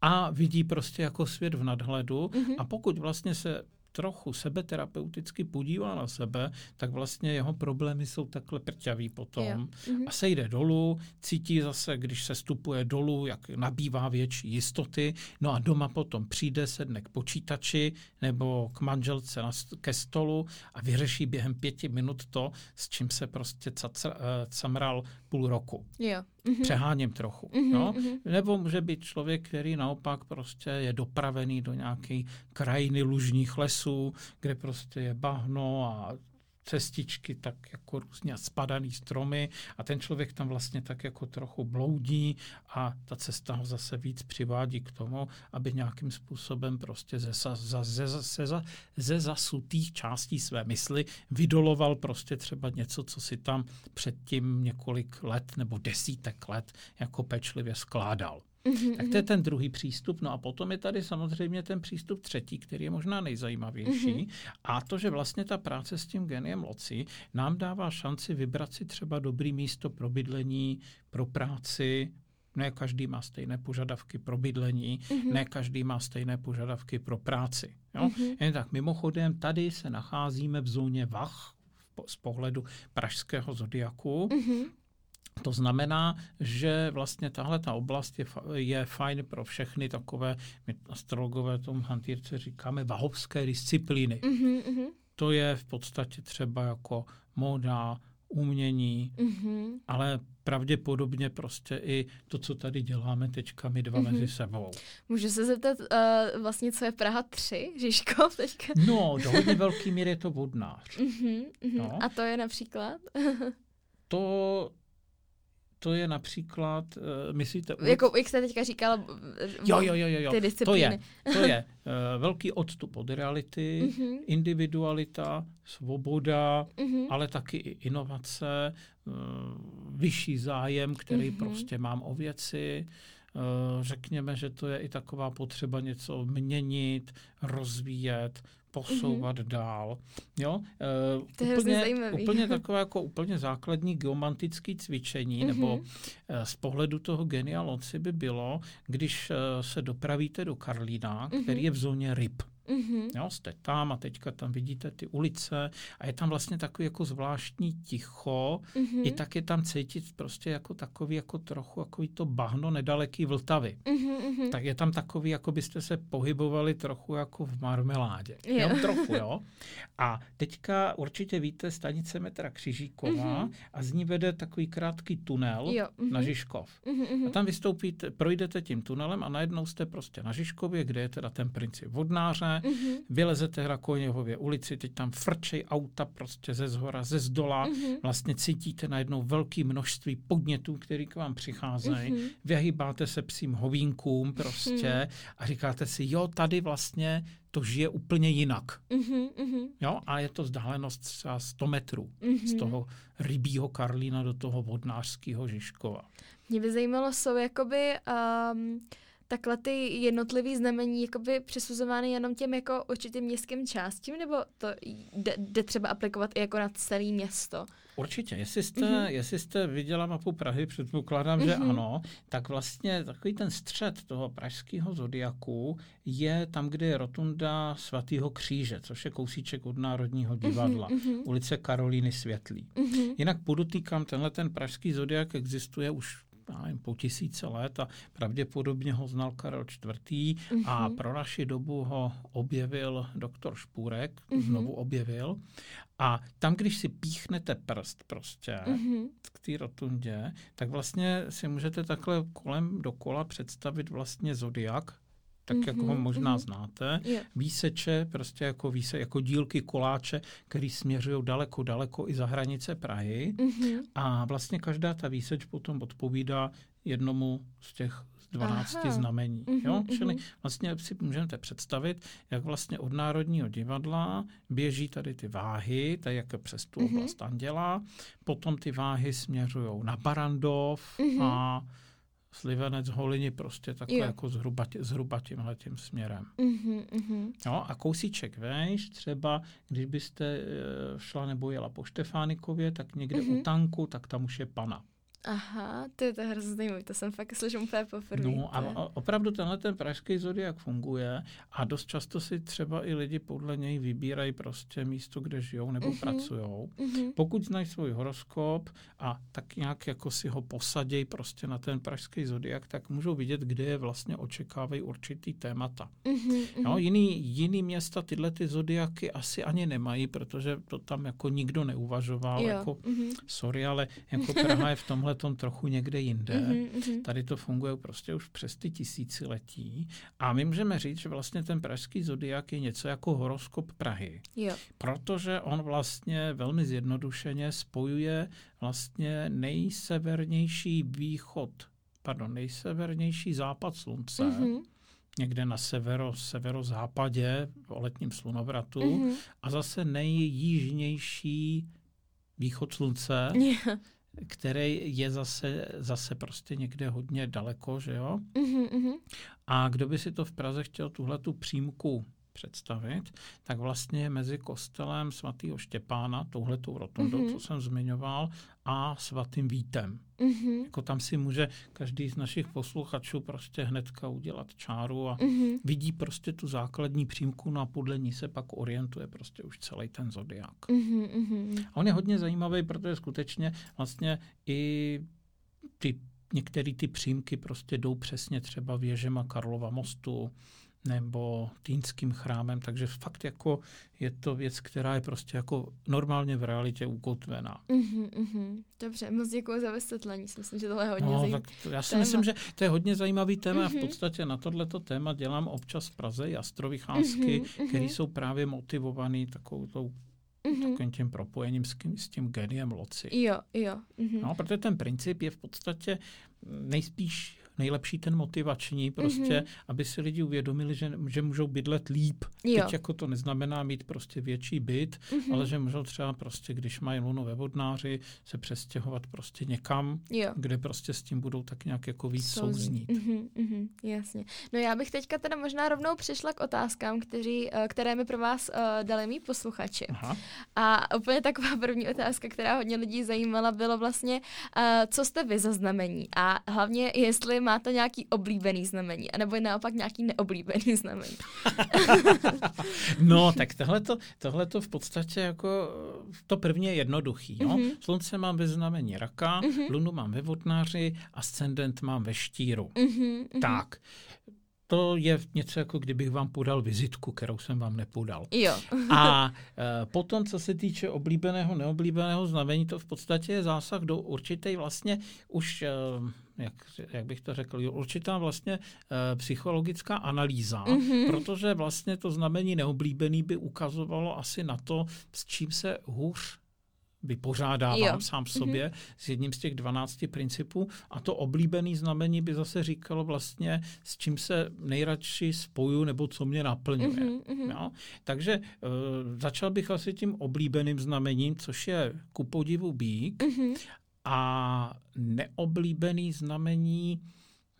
a vidí prostě jako svět v nadhledu mm-hmm. a pokud vlastně se trochu sebeterapeuticky podívá na sebe, tak vlastně jeho problémy jsou takhle prťavý potom. Jo. Mhm. A se jde dolů, cítí zase, když se stupuje dolů, jak nabývá větší jistoty, no a doma potom přijde, sedne k počítači nebo k manželce na, ke stolu a vyřeší během pěti minut to, s čím se prostě cacr, uh, camral půl roku. Jo. Mm-hmm. Přeháním trochu. Mm-hmm, no? mm-hmm. Nebo může být člověk, který naopak prostě je dopravený do nějaké krajiny lužních lesů, kde prostě je bahno a cestičky, tak jako různě spadaný stromy a ten člověk tam vlastně tak jako trochu bloudí a ta cesta ho zase víc přivádí k tomu, aby nějakým způsobem prostě ze, ze, ze, ze, ze zasutých částí své mysli vydoloval prostě třeba něco, co si tam předtím několik let nebo desítek let jako pečlivě skládal. Mm-hmm. Tak to je ten druhý přístup. No a potom je tady samozřejmě ten přístup třetí, který je možná nejzajímavější. Mm-hmm. A to, že vlastně ta práce s tím geniem loci nám dává šanci vybrat si třeba dobrý místo pro bydlení, pro práci, ne každý má stejné požadavky pro bydlení, mm-hmm. ne každý má stejné požadavky pro práci. Jo? Mm-hmm. Jen tak mimochodem, tady se nacházíme v zóně Vach z pohledu pražského zodiaku. Mm-hmm. To znamená, že vlastně tahle ta oblast je, je fajn pro všechny takové, my astrologové tomu hantýrce říkáme, vahovské disciplíny. Mm-hmm. To je v podstatě třeba jako móda, umění, mm-hmm. ale pravděpodobně prostě i to, co tady děláme teďka my dva mm-hmm. mezi sebou. Můžu se zeptat uh, vlastně, co je Praha 3, Žižkov teďka? No, do hodně velký míry je to vodnář. Mm-hmm, mm-hmm. No. A to je například? to to je například, uh, myslíte... Ulic... Jako, jak jste teďka říkal, jo, jo, jo, jo, ty disciplíny. To je, to je uh, velký odstup od reality, uh-huh. individualita, svoboda, uh-huh. ale taky i inovace, uh, vyšší zájem, který uh-huh. prostě mám o věci, řekněme, že to je i taková potřeba něco měnit, rozvíjet, posouvat mm-hmm. dál. Jo? to je úplně, úplně takové jako úplně základní geomantické cvičení, mm-hmm. nebo uh, z pohledu toho genialoci by bylo, když uh, se dopravíte do Karlína, mm-hmm. který je v zóně ryb. Mm-hmm. Jo, jste tam a teďka tam vidíte ty ulice a je tam vlastně takový jako zvláštní ticho, mm-hmm. i tak je tam cítit prostě jako takový jako trochu jako to bahno nedaleký Vltavy. Mm-hmm. Tak je tam takový, jako byste se pohybovali trochu jako v marmeládě. Jo. Jenom trochu, jo. A teďka určitě víte stanice metra Křižíková mm-hmm. a z ní vede takový krátký tunel jo. Mm-hmm. na Žižkov. Mm-hmm. A tam vystoupíte, projdete tím tunelem a najednou jste prostě na Žižkově, kde je teda ten princip vodnáře, mm-hmm. vylezete Hrakoněhově ulici, teď tam frčej auta prostě ze zhora, ze zdola, mm-hmm. vlastně cítíte najednou velké množství podnětů, které k vám přicházejí, mm-hmm. vyhýbáte se psím hovínkům prostě mm-hmm. a říkáte si, jo, tady vlastně to žije úplně jinak. Mm-hmm, Jo, a je to vzdálenost třeba 100 metrů mm-hmm. z toho rybího Karlína do toho vodnářského Žižkova. Mě by zajímalo, jsou jakoby um, takhle ty jednotlivý znamení jakoby přisuzovány jenom těm jako určitým městským částím, nebo to jde, jde třeba aplikovat i jako na celé město? Určitě. Jestli jste, mm-hmm. jestli jste viděla mapu Prahy, předpokládám, mm-hmm. že mhm. ano, tak vlastně takový ten střed toho pražského zodiaku je tam, kde je rotunda svatého kříže, což je kousíček od Národního divadla, mm-hmm. ulice Karolíny Světlý. Mm-hmm. Jinak podotýkám, tenhle ten pražský zodiak existuje už já nevím, po tisíce let a pravděpodobně ho znal Karel IV. Mm-hmm. a pro naši dobu ho objevil doktor Špůrek, mm-hmm. znovu objevil. A tam, když si píchnete prst prostě mm-hmm. k té rotundě, tak vlastně si můžete takhle kolem dokola představit vlastně zodiak, tak mm-hmm, jako ho mhm, možná mm-hmm. znáte. Yeah. Výseče, prostě jako, výse, jako dílky koláče, které směřují daleko, daleko i za hranice Prahy. Mm-hmm. A vlastně každá ta výseč potom odpovídá jednomu z těch 12 Aha. znamení. Mm-hmm, jo? Čili mm-hmm. vlastně si můžete představit, jak vlastně od Národního divadla běží tady ty váhy, tak jak přes tu mm-hmm. oblast Anděla, potom ty váhy směřují na Barandov mm-hmm. a Slivenec Holini prostě takhle jo. jako zhruba, zhruba tímhle tím směrem. Mm-hmm, No a kousíček vejš, třeba když byste eh, šla nebo jela po Štefánikově, tak někde mm-hmm. u tanku, tak tam už je pana. Aha, to je to hrozně zajímavé, to jsem fakt slyšel úplně poprvé. No a opravdu tenhle ten pražský zodiak funguje a dost často si třeba i lidi podle něj vybírají prostě místo, kde žijou nebo uh-huh. pracují. Uh-huh. Pokud znají svůj horoskop a tak nějak jako si ho posadějí prostě na ten pražský zodiak, tak můžou vidět, kde je vlastně očekávají určitý témata. Uh-huh. No, jiný, jiný města tyhle ty zodiaky asi ani nemají, protože to tam jako nikdo neuvažoval. Jo. Jako, uh-huh. Sorry, ale jako Praha je v tomhle tom trochu někde jinde. Mm-hmm. Tady to funguje prostě už přes ty tisíciletí. A my můžeme říct, že vlastně ten pražský zodiak je něco jako horoskop Prahy. Jo. Protože on vlastně velmi zjednodušeně spojuje vlastně nejsevernější východ, pardon, nejsevernější západ slunce, mm-hmm někde na severo, severozápadě o letním slunovratu mm-hmm. a zase nejjižnější východ slunce, yeah který je zase, zase prostě někde hodně daleko, že jo? Mm-hmm. A kdo by si to v Praze chtěl tuhle tu přímku představit, tak vlastně mezi kostelem svatého Štěpána, touhletou rotundou, mm-hmm. co jsem zmiňoval, a svatým Vítem. Mm-hmm. Jako tam si může každý z našich posluchačů prostě hnedka udělat čáru a mm-hmm. vidí prostě tu základní přímku, no a podle ní se pak orientuje prostě už celý ten zodiák. Mm-hmm. A on je hodně zajímavý, protože skutečně vlastně i ty některé ty přímky prostě jdou přesně třeba věžema Karlova mostu, nebo týnským chrámem, takže fakt jako je to věc, která je prostě jako normálně v realitě ukotvená. Uh-huh, uh-huh. Dobře, moc děkuji za vysvětlení, myslím, že tohle je hodně no, zajímavé. Já si téma. myslím, že to je hodně zajímavý téma uh-huh. v podstatě na tohleto téma dělám občas v Praze jastrovycházky, uh-huh, které jsou právě motivované takovou tou mm-hmm. takovým tím propojením s tím, s tím geniem loci. Jo, jo. Mm-hmm. No, protože ten princip je v podstatě nejspíš nejlepší ten motivační, prostě, mm-hmm. aby si lidi uvědomili, že, že můžou bydlet líp. Jo. Teď jako to neznamená mít prostě větší byt, mm-hmm. ale že můžou třeba prostě, když mají luno ve vodnáři, se přestěhovat prostě někam, jo. kde prostě s tím budou tak nějak jako víc Souzní. souznít. Mm-hmm, mm-hmm, jasně. No já bych teďka teda možná rovnou přišla k otázkám, kteří, eh, které mi pro vás uh, dali mý posluchači. Aha. A úplně taková první otázka, která hodně lidí zajímala, bylo vlastně, uh, co jste vy za znamení a hlavně jestli máte nějaký oblíbený znamení, anebo je naopak nějaký neoblíbený znamení. no, tak tohle to v podstatě jako to první je jednoduchý. Jo? Mm-hmm. Slunce mám ve znamení raka, mm-hmm. lunu mám ve vodnáři, ascendent mám ve štíru. Mm-hmm. Tak to je něco jako kdybych vám podal vizitku, kterou jsem vám nepodal. Jo. A e, potom, co se týče oblíbeného, neoblíbeného znamení, to v podstatě je zásah do určitý vlastně už e, jak, jak bych to řekl, určitá vlastně e, psychologická analýza, mm-hmm. protože vlastně to znamení neoblíbený by ukazovalo asi na to, s čím se hůř vypořádávám jo. sám v sobě mm-hmm. s jedním z těch 12 principů a to oblíbený znamení by zase říkalo vlastně, s čím se nejradši spoju nebo co mě naplňuje. Mm-hmm. Jo? Takže uh, začal bych asi tím oblíbeným znamením, což je ku podivu bík mm-hmm. A neoblíbený znamení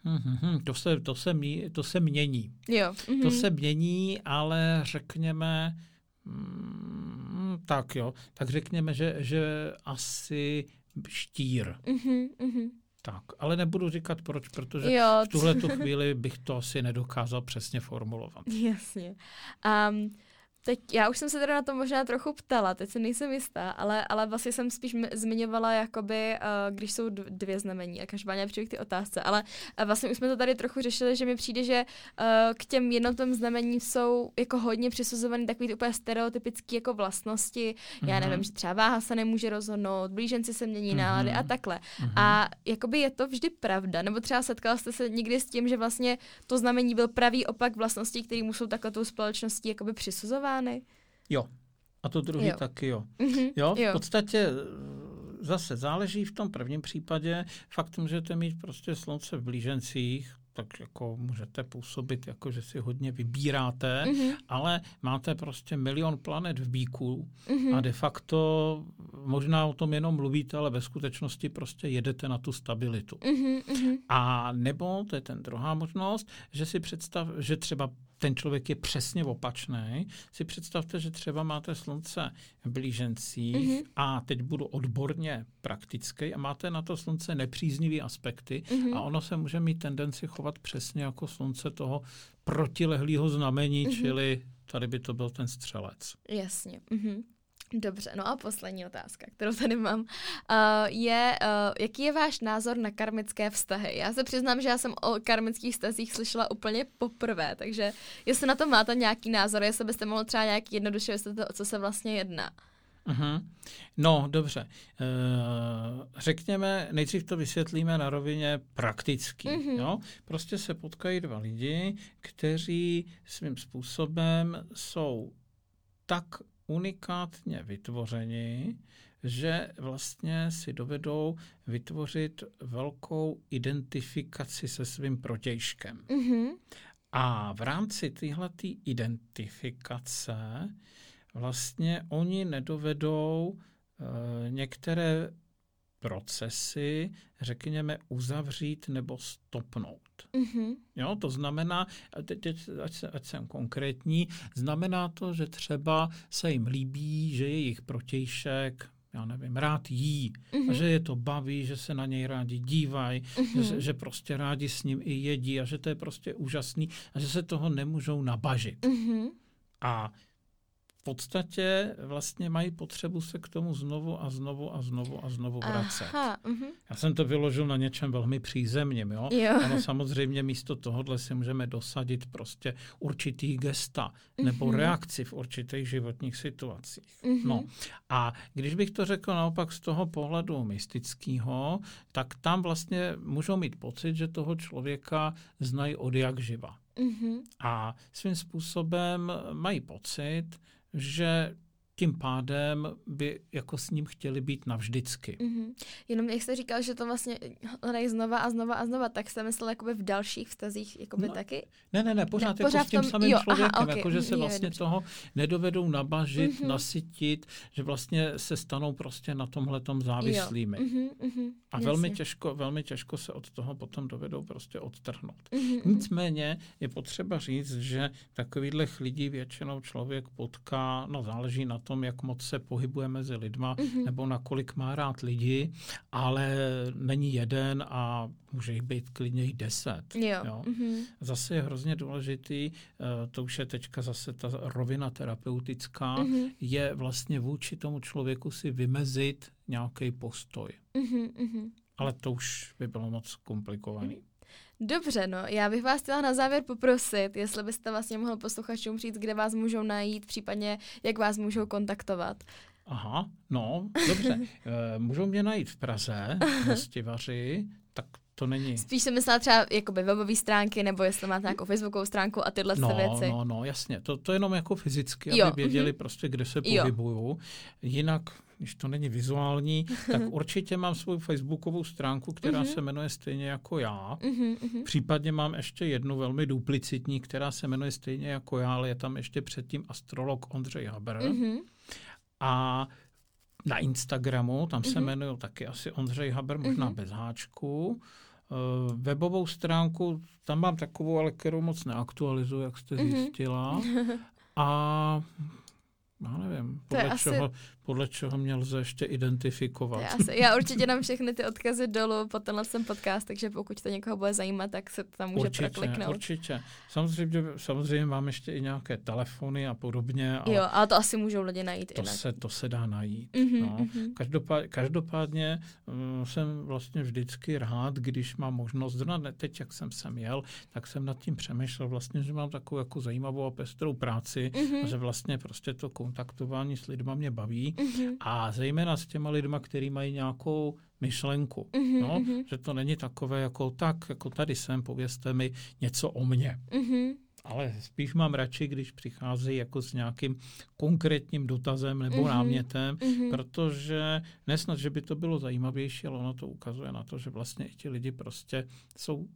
Hmm, hmm, hmm, to, se, to, se, to se mění. Jo. Mm-hmm. To se mění, ale řekněme, mm, tak jo, tak řekněme, že, že asi štír. Mm-hmm, mm-hmm. Tak, ale nebudu říkat proč, protože jo. v tuhle chvíli bych to asi nedokázal přesně formulovat. Jasně. Um, Teď já už jsem se teda na to možná trochu ptala, teď se nejsem jistá, ale, ale vlastně jsem spíš zmiňovala, jakoby, uh, když jsou dvě znamení a každopádně přijdu k ty otázce, ale uh, vlastně už jsme to tady trochu řešili, že mi přijde, že uh, k těm jednotným znamení jsou jako hodně přisuzované takový úplně stereotypické jako vlastnosti, mm-hmm. já mhm. nevím, že třeba váha se nemůže rozhodnout, blíženci se mění mm-hmm. nálady a takhle. Mm-hmm. A jakoby je to vždy pravda, nebo třeba setkala jste se někdy s tím, že vlastně to znamení byl pravý opak vlastností, které jsou takhle tou společností jakoby přisuzovány? Plány? Jo. A to druhý jo. taky jo. Mm-hmm. jo. V jo. podstatě zase záleží v tom prvním případě. Fakt můžete mít prostě slunce v blížencích, tak jako můžete působit, jako že si hodně vybíráte, mm-hmm. ale máte prostě milion planet v bíku mm-hmm. a de facto možná o tom jenom mluvíte, ale ve skutečnosti prostě jedete na tu stabilitu. Mm-hmm. A nebo, to je ten druhá možnost, že si představ, že třeba ten člověk je přesně opačný. Si představte, že třeba máte slunce v blížencích mm-hmm. a teď budu odborně praktický a máte na to slunce nepříznivý aspekty mm-hmm. a ono se může mít tendenci chovat přesně jako slunce toho protilehlého znamení, mm-hmm. čili tady by to byl ten střelec. Jasně. Mm-hmm. Dobře, no a poslední otázka, kterou tady mám, uh, je, uh, jaký je váš názor na karmické vztahy? Já se přiznám, že já jsem o karmických vztazích slyšela úplně poprvé, takže jestli na to máte nějaký názor, jestli byste mohli třeba nějak jednoduše vysvětlit, o co se vlastně jedná. Uh-huh. No, dobře. Uh, řekněme, nejdřív to vysvětlíme na rovině praktický. Uh-huh. Jo? Prostě se potkají dva lidi, kteří svým způsobem jsou tak unikátně vytvořeni, že vlastně si dovedou vytvořit velkou identifikaci se svým protějškem. Mm-hmm. A v rámci téhle identifikace vlastně oni nedovedou e, některé procesy, řekněme, uzavřít nebo stopnout. Mm-hmm. Jo, to znamená, teď, teď ať, se, ať jsem konkrétní, znamená to, že třeba se jim líbí, že jejich protějšek já nevím, rád jí mm-hmm. a že je to baví, že se na něj rádi dívají, mm-hmm. že, že prostě rádi s ním i jedí a že to je prostě úžasný a že se toho nemůžou nabažit. Mm-hmm. A podstatě vlastně mají potřebu se k tomu znovu a znovu a znovu a znovu vracet. Aha, uh-huh. Já jsem to vyložil na něčem velmi přízemním. Jo? Jo. Ano, samozřejmě místo tohohle si můžeme dosadit prostě určitý gesta uh-huh. nebo reakci v určitých životních situacích. Uh-huh. No. A když bych to řekl naopak z toho pohledu mystického, tak tam vlastně můžou mít pocit, že toho člověka znají od jak živa. Uh-huh. A svým způsobem mají pocit, že tím pádem by jako s ním chtěli být navždycky. Mm-hmm. Jenom jak jste říkal, že to vlastně hledají znova a znova a znova, tak jste myslel jakoby v dalších vztazích jakoby no, taky? Ne, ne, ne, pořád, ne, jako pořád s tím tom, samým jo, člověkem, aha, okay, jako že se vlastně je, toho nedovedou nabažit, mm-hmm. nasytit, že vlastně se stanou prostě na tomhle tom závislými. Mm-hmm, mm-hmm, a velmi těžko, velmi těžko se od toho potom dovedou prostě odtrhnout. Mm-hmm. Nicméně je potřeba říct, že takovýchhle lidí většinou člověk potká, no záleží na tom, jak moc se pohybuje mezi lidma, mm-hmm. nebo nakolik má rád lidi, ale není jeden a může jich být klidně i deset. Jo. Jo? Mm-hmm. Zase je hrozně důležitý, uh, to už je teďka zase ta rovina terapeutická, mm-hmm. je vlastně vůči tomu člověku si vymezit nějaký postoj. Mm-hmm. Ale to už by bylo moc komplikovaný. Mm-hmm. Dobře, no, já bych vás chtěla na závěr poprosit, jestli byste vlastně mohl posluchačům říct, kde vás můžou najít, případně jak vás můžou kontaktovat. Aha, no, dobře. Eh, můžou mě najít v Praze, v Stivaři, tak to není. Spíš jsem myslela třeba jakoby webové stránky, nebo jestli máte nějakou facebookovou stránku a tyhle no, věci. No, no, jasně. To, to jenom jako fyzicky, aby jo. věděli mm-hmm. prostě, kde se pohybuju. Jinak když to není vizuální, tak určitě mám svou facebookovou stránku, která mm-hmm. se jmenuje stejně jako já. Mm-hmm. Případně mám ještě jednu velmi duplicitní, která se jmenuje stejně jako já, ale je tam ještě předtím astrolog Ondřej Haber. Mm-hmm. A na Instagramu, tam mm-hmm. se jmenuju taky asi Ondřej Haber, možná mm-hmm. bez háčku. Uh, webovou stránku, tam mám takovou, ale kterou moc neaktualizuju, jak jste mm-hmm. zjistila. A já nevím, podle čeho, asi podle čeho mě lze ještě identifikovat. Já, se, já určitě dám všechny ty odkazy dolů po tenhle jsem podcast, takže pokud to někoho bude zajímat, tak se tam může určitě, prokliknout. Určitě. Samozřejmě, samozřejmě mám ještě i nějaké telefony a podobně. Ale jo, ale to asi můžou lidi najít to jinak. Se, to se dá najít. Mm-hmm, no. mm-hmm. Každopádně, každopádně um, jsem vlastně vždycky rád, když mám možnost, zrovna teď, jak jsem sem jel, tak jsem nad tím přemýšlel vlastně, že mám takovou jako zajímavou a pestrou práci mm-hmm. a že vlastně prostě to kontaktování s lidma mě baví Mm-hmm. A zejména s těma lidma, kteří mají nějakou myšlenku. Mm-hmm, no. Že to není takové jako tak, jako tady jsem, povězte mi něco o mně. Mm-hmm. Ale spíš mám radši, když přicházejí jako s nějakým konkrétním dotazem nebo mm-hmm. námětem, mm-hmm. protože nesnad, že by to bylo zajímavější, ale ono to ukazuje na to, že vlastně i ti lidi prostě jsou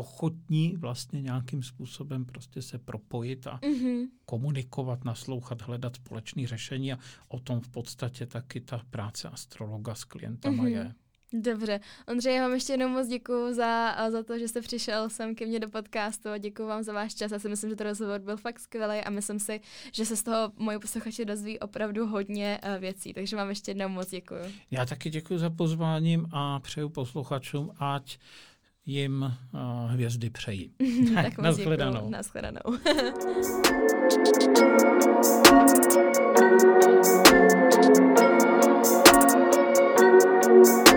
ochotní vlastně nějakým způsobem prostě se propojit a mm-hmm. komunikovat, naslouchat, hledat společné řešení a o tom v podstatě taky ta práce astrologa s klientama mm-hmm. je. Dobře. Ondřej, já vám ještě jednou moc děkuji za, za to, že jste přišel sem ke mně do podcastu a děkuji vám za váš čas. Já si myslím, že ten rozhovor byl fakt skvělý a myslím si, že se z toho moji posluchači dozví opravdu hodně uh, věcí. Takže vám ještě jednou moc děkuji. Já taky děkuji za pozváním a přeju posluchačům, ať jim uh, hvězdy přeji. tak moc Naschledanou. Děkuju. Naschledanou.